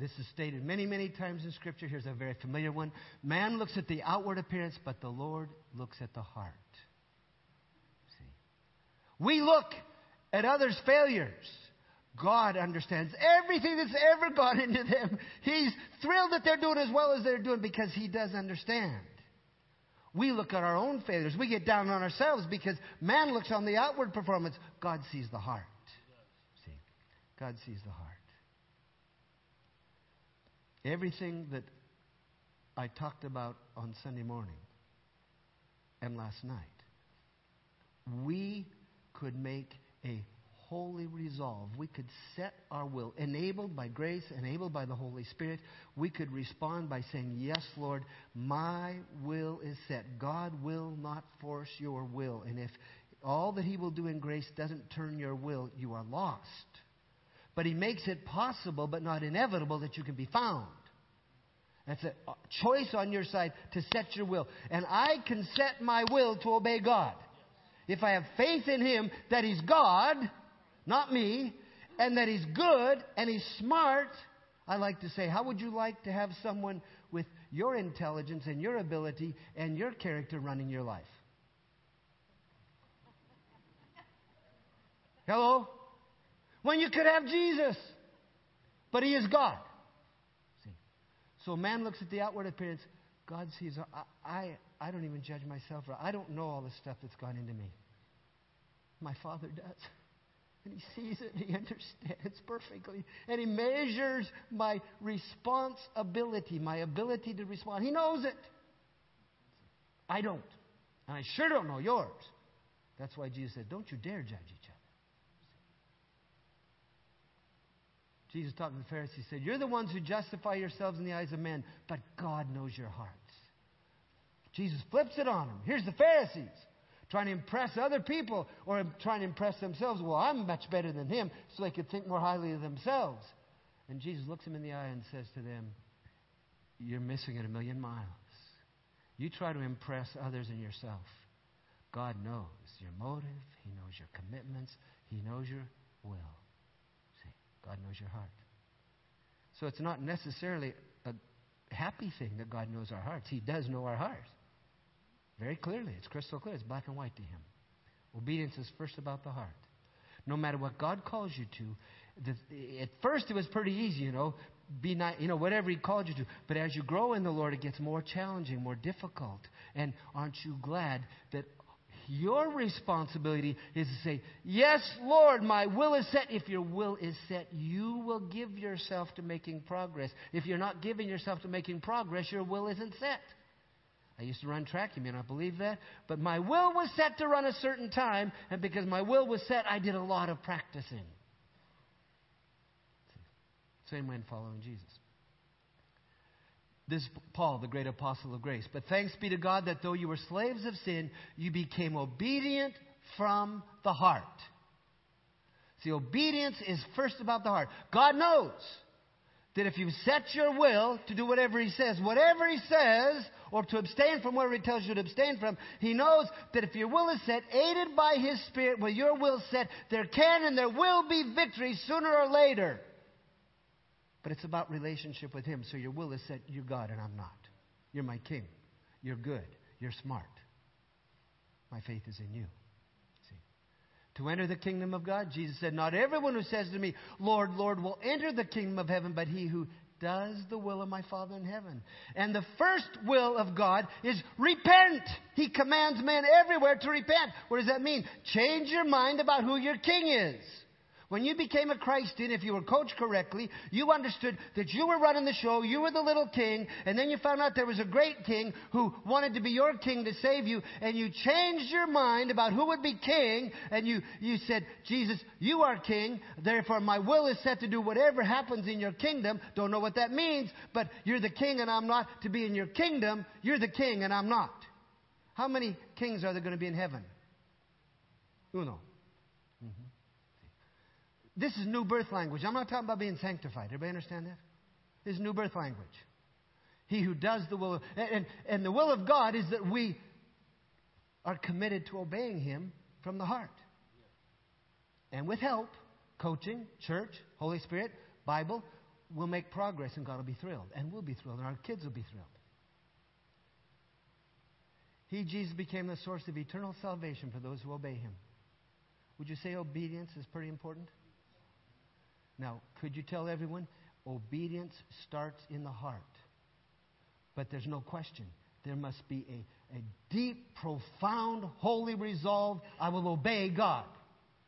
This is stated many, many times in Scripture. Here's a very familiar one. Man looks at the outward appearance, but the Lord looks at the heart. See? We look at others' failures. God understands everything that's ever gone into them. He's thrilled that they're doing as well as they're doing because He does understand. We look at our own failures. We get down on ourselves because man looks on the outward performance. God sees the heart. See, God sees the heart. Everything that I talked about on Sunday morning and last night we could make a holy resolve. We could set our will, enabled by grace, enabled by the Holy Spirit. We could respond by saying, Yes, Lord, my will is set. God will not force your will. And if all that He will do in grace doesn't turn your will, you are lost. But He makes it possible, but not inevitable, that you can be found. That's a choice on your side to set your will. And I can set my will to obey God. If I have faith in Him that He's God, not me, and that He's good and He's smart, I like to say, how would you like to have someone with your intelligence and your ability and your character running your life? Hello? When you could have Jesus, but He is God. See? So man looks at the outward appearance. God sees, uh, I, I, I don't even judge myself. I don't know all the stuff that's gone into me. My Father does. And he sees it, he understands perfectly, and he measures my responsibility, my ability to respond. He knows it. I don't. And I sure don't know yours. That's why Jesus said, Don't you dare judge each other. Jesus to the Pharisees said, You're the ones who justify yourselves in the eyes of men, but God knows your hearts. Jesus flips it on them. Here's the Pharisees trying to impress other people or trying to impress themselves. Well, I'm much better than him, so they could think more highly of themselves. And Jesus looks them in the eye and says to them, You're missing it a million miles. You try to impress others and yourself. God knows your motive, He knows your commitments, He knows your will. See, God knows your heart. So it's not necessarily a happy thing that God knows our hearts. He does know our hearts. Very clearly. It's crystal clear. It's black and white to him. Obedience is first about the heart. No matter what God calls you to, the, at first it was pretty easy, you know, be not, you know, whatever He called you to. But as you grow in the Lord, it gets more challenging, more difficult. And aren't you glad that your responsibility is to say, Yes, Lord, my will is set. If your will is set, you will give yourself to making progress. If you're not giving yourself to making progress, your will isn't set. I used to run track. You may not believe that. But my will was set to run a certain time, and because my will was set, I did a lot of practicing. Same way in following Jesus. This Paul, the great apostle of grace. But thanks be to God that though you were slaves of sin, you became obedient from the heart. See, obedience is first about the heart. God knows that if you set your will to do whatever He says, whatever He says or to abstain from whatever he tells you to abstain from, he knows that if your will is set, aided by his spirit, with your will set, there can and there will be victory sooner or later. But it's about relationship with him. So your will is set, you're God and I'm not. You're my king. You're good. You're smart. My faith is in you. To enter the kingdom of God, Jesus said, Not everyone who says to me, Lord, Lord, will enter the kingdom of heaven, but he who does the will of my Father in heaven. And the first will of God is repent. He commands men everywhere to repent. What does that mean? Change your mind about who your king is. When you became a Christian, if you were coached correctly, you understood that you were running the show, you were the little king, and then you found out there was a great king who wanted to be your king to save you, and you changed your mind about who would be king, and you, you said, Jesus, you are king, therefore my will is set to do whatever happens in your kingdom. Don't know what that means, but you're the king and I'm not. To be in your kingdom, you're the king and I'm not. How many kings are there going to be in heaven? Uno. This is new birth language. I'm not talking about being sanctified. Everybody understand that? This is new birth language. He who does the will of, and, and the will of God is that we are committed to obeying Him from the heart. And with help, coaching, church, Holy Spirit, Bible, we'll make progress and God will be thrilled. And we'll be thrilled, and our kids will be thrilled. He, Jesus, became the source of eternal salvation for those who obey Him. Would you say obedience is pretty important? Now, could you tell everyone? Obedience starts in the heart. But there's no question. There must be a, a deep, profound, holy resolve. I will obey God.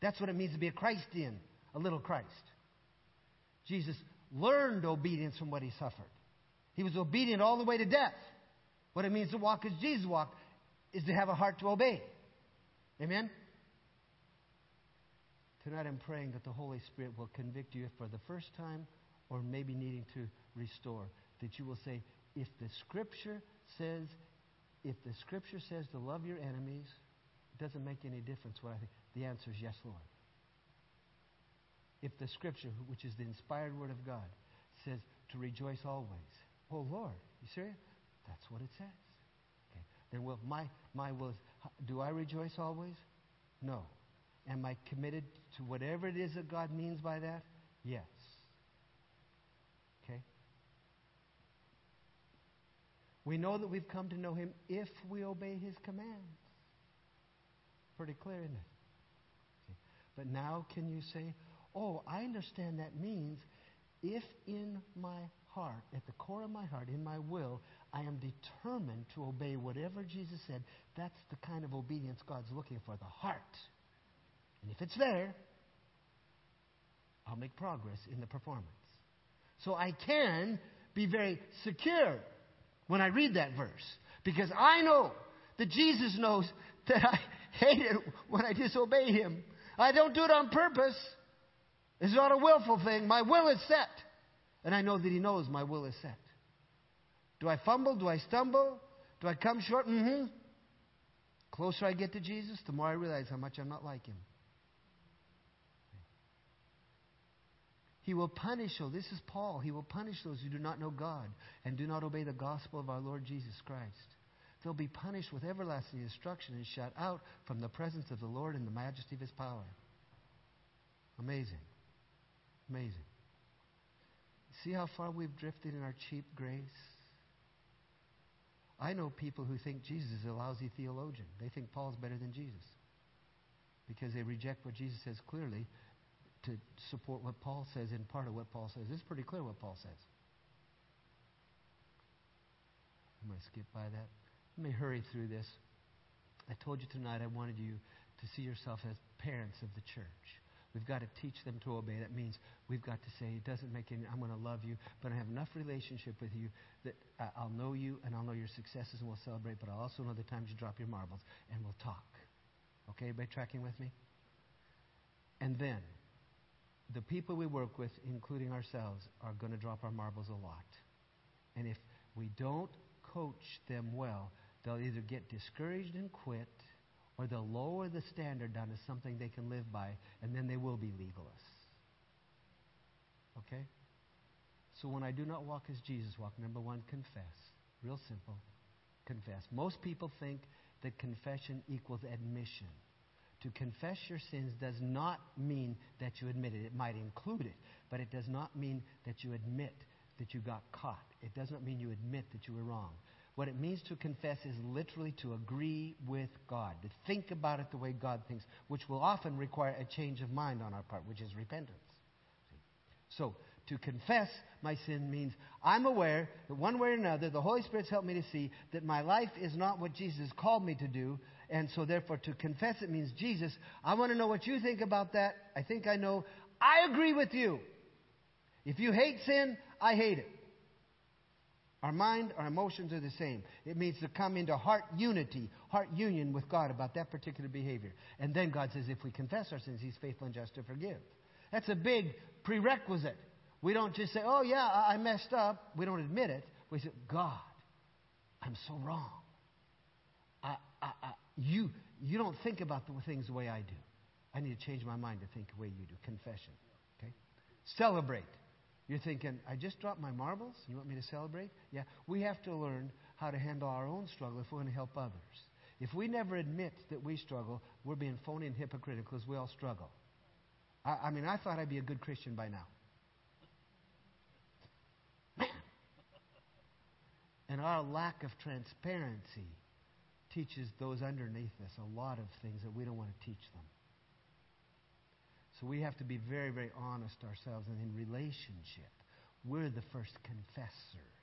That's what it means to be a Christian, a little Christ. Jesus learned obedience from what he suffered. He was obedient all the way to death. What it means to walk as Jesus walked is to have a heart to obey. Amen? Tonight I'm praying that the Holy Spirit will convict you for the first time or maybe needing to restore. That you will say, if the Scripture says, if the Scripture says to love your enemies, it doesn't make any difference what I think. The answer is yes, Lord. If the Scripture, which is the inspired Word of God, says to rejoice always, oh Lord, you serious? That's what it says. Okay. Then will my my will is, do I rejoice always? No. Am I committed to whatever it is that God means by that? Yes. Okay? We know that we've come to know Him if we obey His commands. Pretty clear, isn't it? Okay. But now, can you say, oh, I understand that means if in my heart, at the core of my heart, in my will, I am determined to obey whatever Jesus said, that's the kind of obedience God's looking for, the heart. And if it's there, I'll make progress in the performance. So I can be very secure when I read that verse because I know that Jesus knows that I hate it when I disobey Him. I don't do it on purpose. It's not a willful thing. My will is set. And I know that He knows my will is set. Do I fumble? Do I stumble? Do I come short? Mm-hmm. Closer I get to Jesus, the more I realize how much I'm not like Him. He will punish, oh, this is Paul, he will punish those who do not know God and do not obey the gospel of our Lord Jesus Christ. They'll be punished with everlasting destruction and shut out from the presence of the Lord and the majesty of his power. Amazing. Amazing. See how far we've drifted in our cheap grace? I know people who think Jesus is a lousy theologian. They think Paul's better than Jesus because they reject what Jesus says clearly to support what Paul says in part of what Paul says. It's pretty clear what Paul says. I'm going to skip by that. Let me hurry through this. I told you tonight I wanted you to see yourself as parents of the church. We've got to teach them to obey. That means we've got to say, it doesn't make any, I'm going to love you, but I have enough relationship with you that I'll know you and I'll know your successes and we'll celebrate, but I'll also know the times you drop your marbles and we'll talk. Okay, everybody tracking with me? And then, the people we work with, including ourselves, are going to drop our marbles a lot. And if we don't coach them well, they'll either get discouraged and quit, or they'll lower the standard down to something they can live by, and then they will be legalists. Okay? So when I do not walk as Jesus walked, number one, confess. Real simple. Confess. Most people think that confession equals admission. To confess your sins does not mean that you admit it. It might include it, but it does not mean that you admit that you got caught. It does not mean you admit that you were wrong. What it means to confess is literally to agree with God, to think about it the way God thinks, which will often require a change of mind on our part, which is repentance. So, to confess my sin means I'm aware that one way or another, the Holy Spirit's helped me to see that my life is not what Jesus called me to do, and so, therefore, to confess it means, Jesus, I want to know what you think about that. I think I know. I agree with you. If you hate sin, I hate it. Our mind, our emotions are the same. It means to come into heart unity, heart union with God about that particular behavior. And then God says, if we confess our sins, He's faithful and just to forgive. That's a big prerequisite. We don't just say, oh, yeah, I messed up. We don't admit it. We say, God, I'm so wrong. You, you don't think about the things the way I do. I need to change my mind to think the way you do. Confession. Okay? Celebrate. You're thinking, I just dropped my marbles. You want me to celebrate? Yeah. We have to learn how to handle our own struggle if we want to help others. If we never admit that we struggle, we're being phony and hypocritical because we all struggle. I, I mean, I thought I'd be a good Christian by now. And our lack of transparency teaches those underneath us a lot of things that we don't want to teach them. So we have to be very, very honest ourselves. And in relationship, we're the first confessors.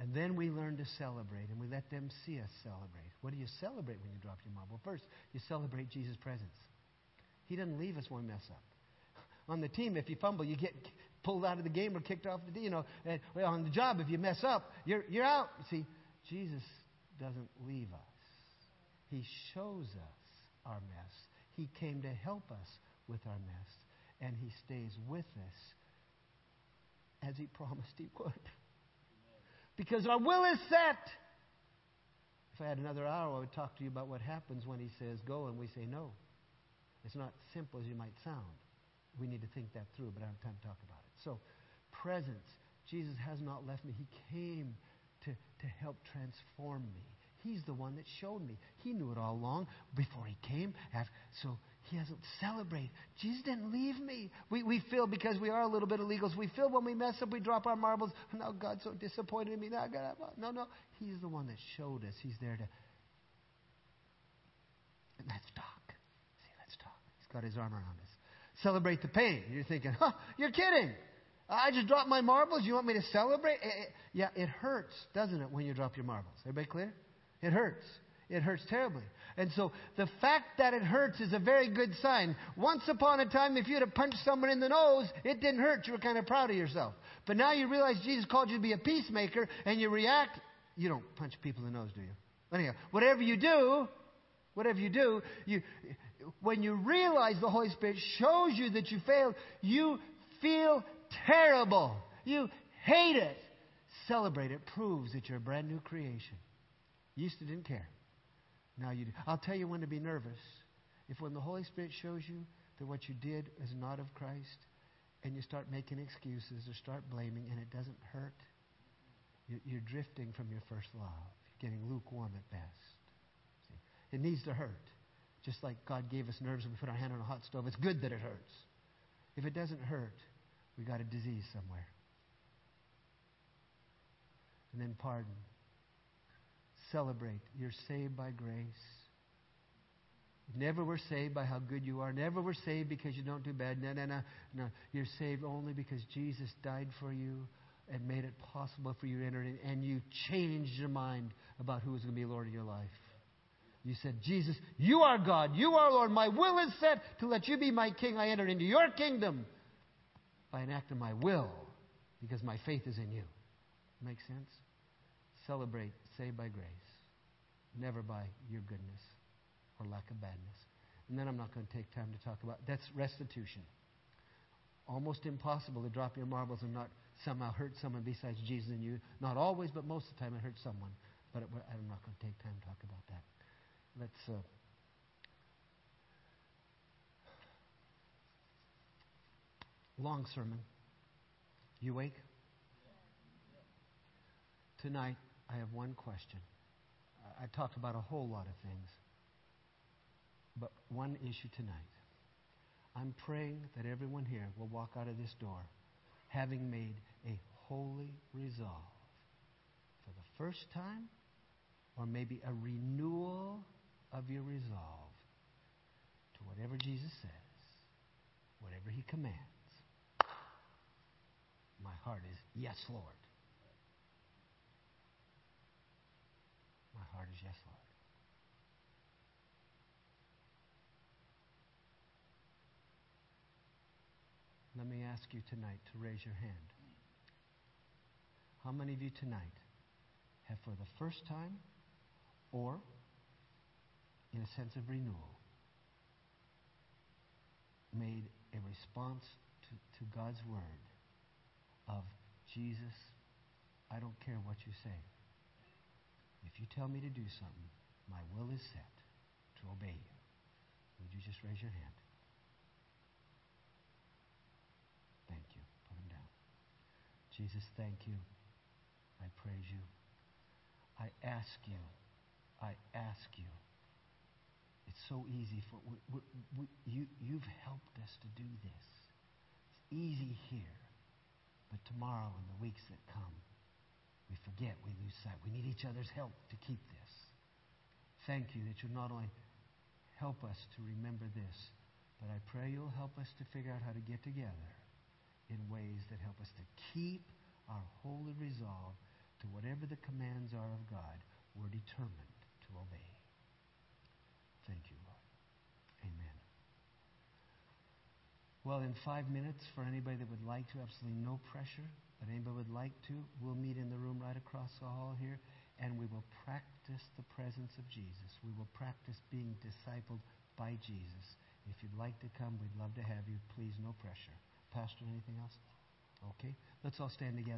And then we learn to celebrate, and we let them see us celebrate. What do you celebrate when you drop your marble? First, you celebrate Jesus' presence. He doesn't leave us when we mess up. On the team, if you fumble, you get pulled out of the game or kicked off the, you know, eh, and on the job, if you mess up, you're, you're out. See, Jesus doesn't leave us. He shows us our mess. He came to help us with our mess, and He stays with us as He promised He would. Because our will is set. If I had another hour, I would talk to you about what happens when He says go and we say no. It's not simple as you might sound. We need to think that through, but I don't have time to talk about it. So, presence. Jesus has not left me. He came to, to help transform me. He's the one that showed me. He knew it all along before he came. So he hasn't celebrated. Jesus didn't leave me. We, we feel because we are a little bit illegals. We feel when we mess up, we drop our marbles. Now God's so disappointed in me. Now God, no, no. He's the one that showed us. He's there to. Let's talk. See, let's talk. He's got his arm around us. Celebrate the pain. You're thinking, huh, you're kidding. I just dropped my marbles. You want me to celebrate? It, it, yeah, it hurts, doesn't it, when you drop your marbles? Everybody clear? It hurts. It hurts terribly. And so the fact that it hurts is a very good sign. Once upon a time, if you had punched someone in the nose, it didn't hurt. You were kind of proud of yourself. But now you realize Jesus called you to be a peacemaker and you react. You don't punch people in the nose, do you? Anyhow, whatever you do, whatever you do, you, when you realize the Holy Spirit shows you that you failed, you feel terrible. You hate it. Celebrate it proves that you're a brand new creation. You used to didn't care. Now you do. I'll tell you when to be nervous. If when the Holy Spirit shows you that what you did is not of Christ, and you start making excuses or start blaming, and it doesn't hurt, you're drifting from your first love. You're getting lukewarm at best. See? It needs to hurt. Just like God gave us nerves when we put our hand on a hot stove. It's good that it hurts. If it doesn't hurt, we got a disease somewhere. And then pardon. Celebrate. You're saved by grace. Never were saved by how good you are. Never were saved because you don't do bad. No, no, no. No. You're saved only because Jesus died for you and made it possible for you to enter in, and you changed your mind about who was going to be Lord of your life. You said, Jesus, you are God. You are Lord. My will is set to let you be my king. I enter into your kingdom by an act of my will because my faith is in you. Make sense? Celebrate, saved by grace, never by your goodness or lack of badness. And then I'm not going to take time to talk about that's restitution. Almost impossible to drop your marbles and not somehow hurt someone besides Jesus and you. Not always, but most of the time it hurts someone. But it, I'm not going to take time to talk about that. Let's. Uh, long sermon. You awake? Tonight, I have one question. I talked about a whole lot of things, but one issue tonight. I'm praying that everyone here will walk out of this door having made a holy resolve for the first time, or maybe a renewal of your resolve to whatever Jesus says, whatever He commands. My heart is, yes, Lord. My heart is, yes, Lord. Let me ask you tonight to raise your hand. How many of you tonight have, for the first time or in a sense of renewal, made a response to, to God's word of Jesus, I don't care what you say. If you tell me to do something, my will is set to obey you. Would you just raise your hand? Thank you. Put them down. Jesus, thank you. I praise you. I ask you. I ask you it's so easy for we, we, we, you. You've helped us to do this. It's easy here, but tomorrow and the weeks that come, we forget. We lose sight. We need each other's help to keep this. Thank you that you'll not only help us to remember this, but I pray you'll help us to figure out how to get together in ways that help us to keep our holy resolve to whatever the commands are of God. We're determined to obey. Thank you, Lord. Amen. Well, in five minutes, for anybody that would like to, absolutely no pressure, but anybody would like to, we'll meet in the room right across the hall here, and we will practice the presence of Jesus. We will practice being discipled by Jesus. If you'd like to come, we'd love to have you. Please, no pressure. Pastor, anything else? Okay. Let's all stand together.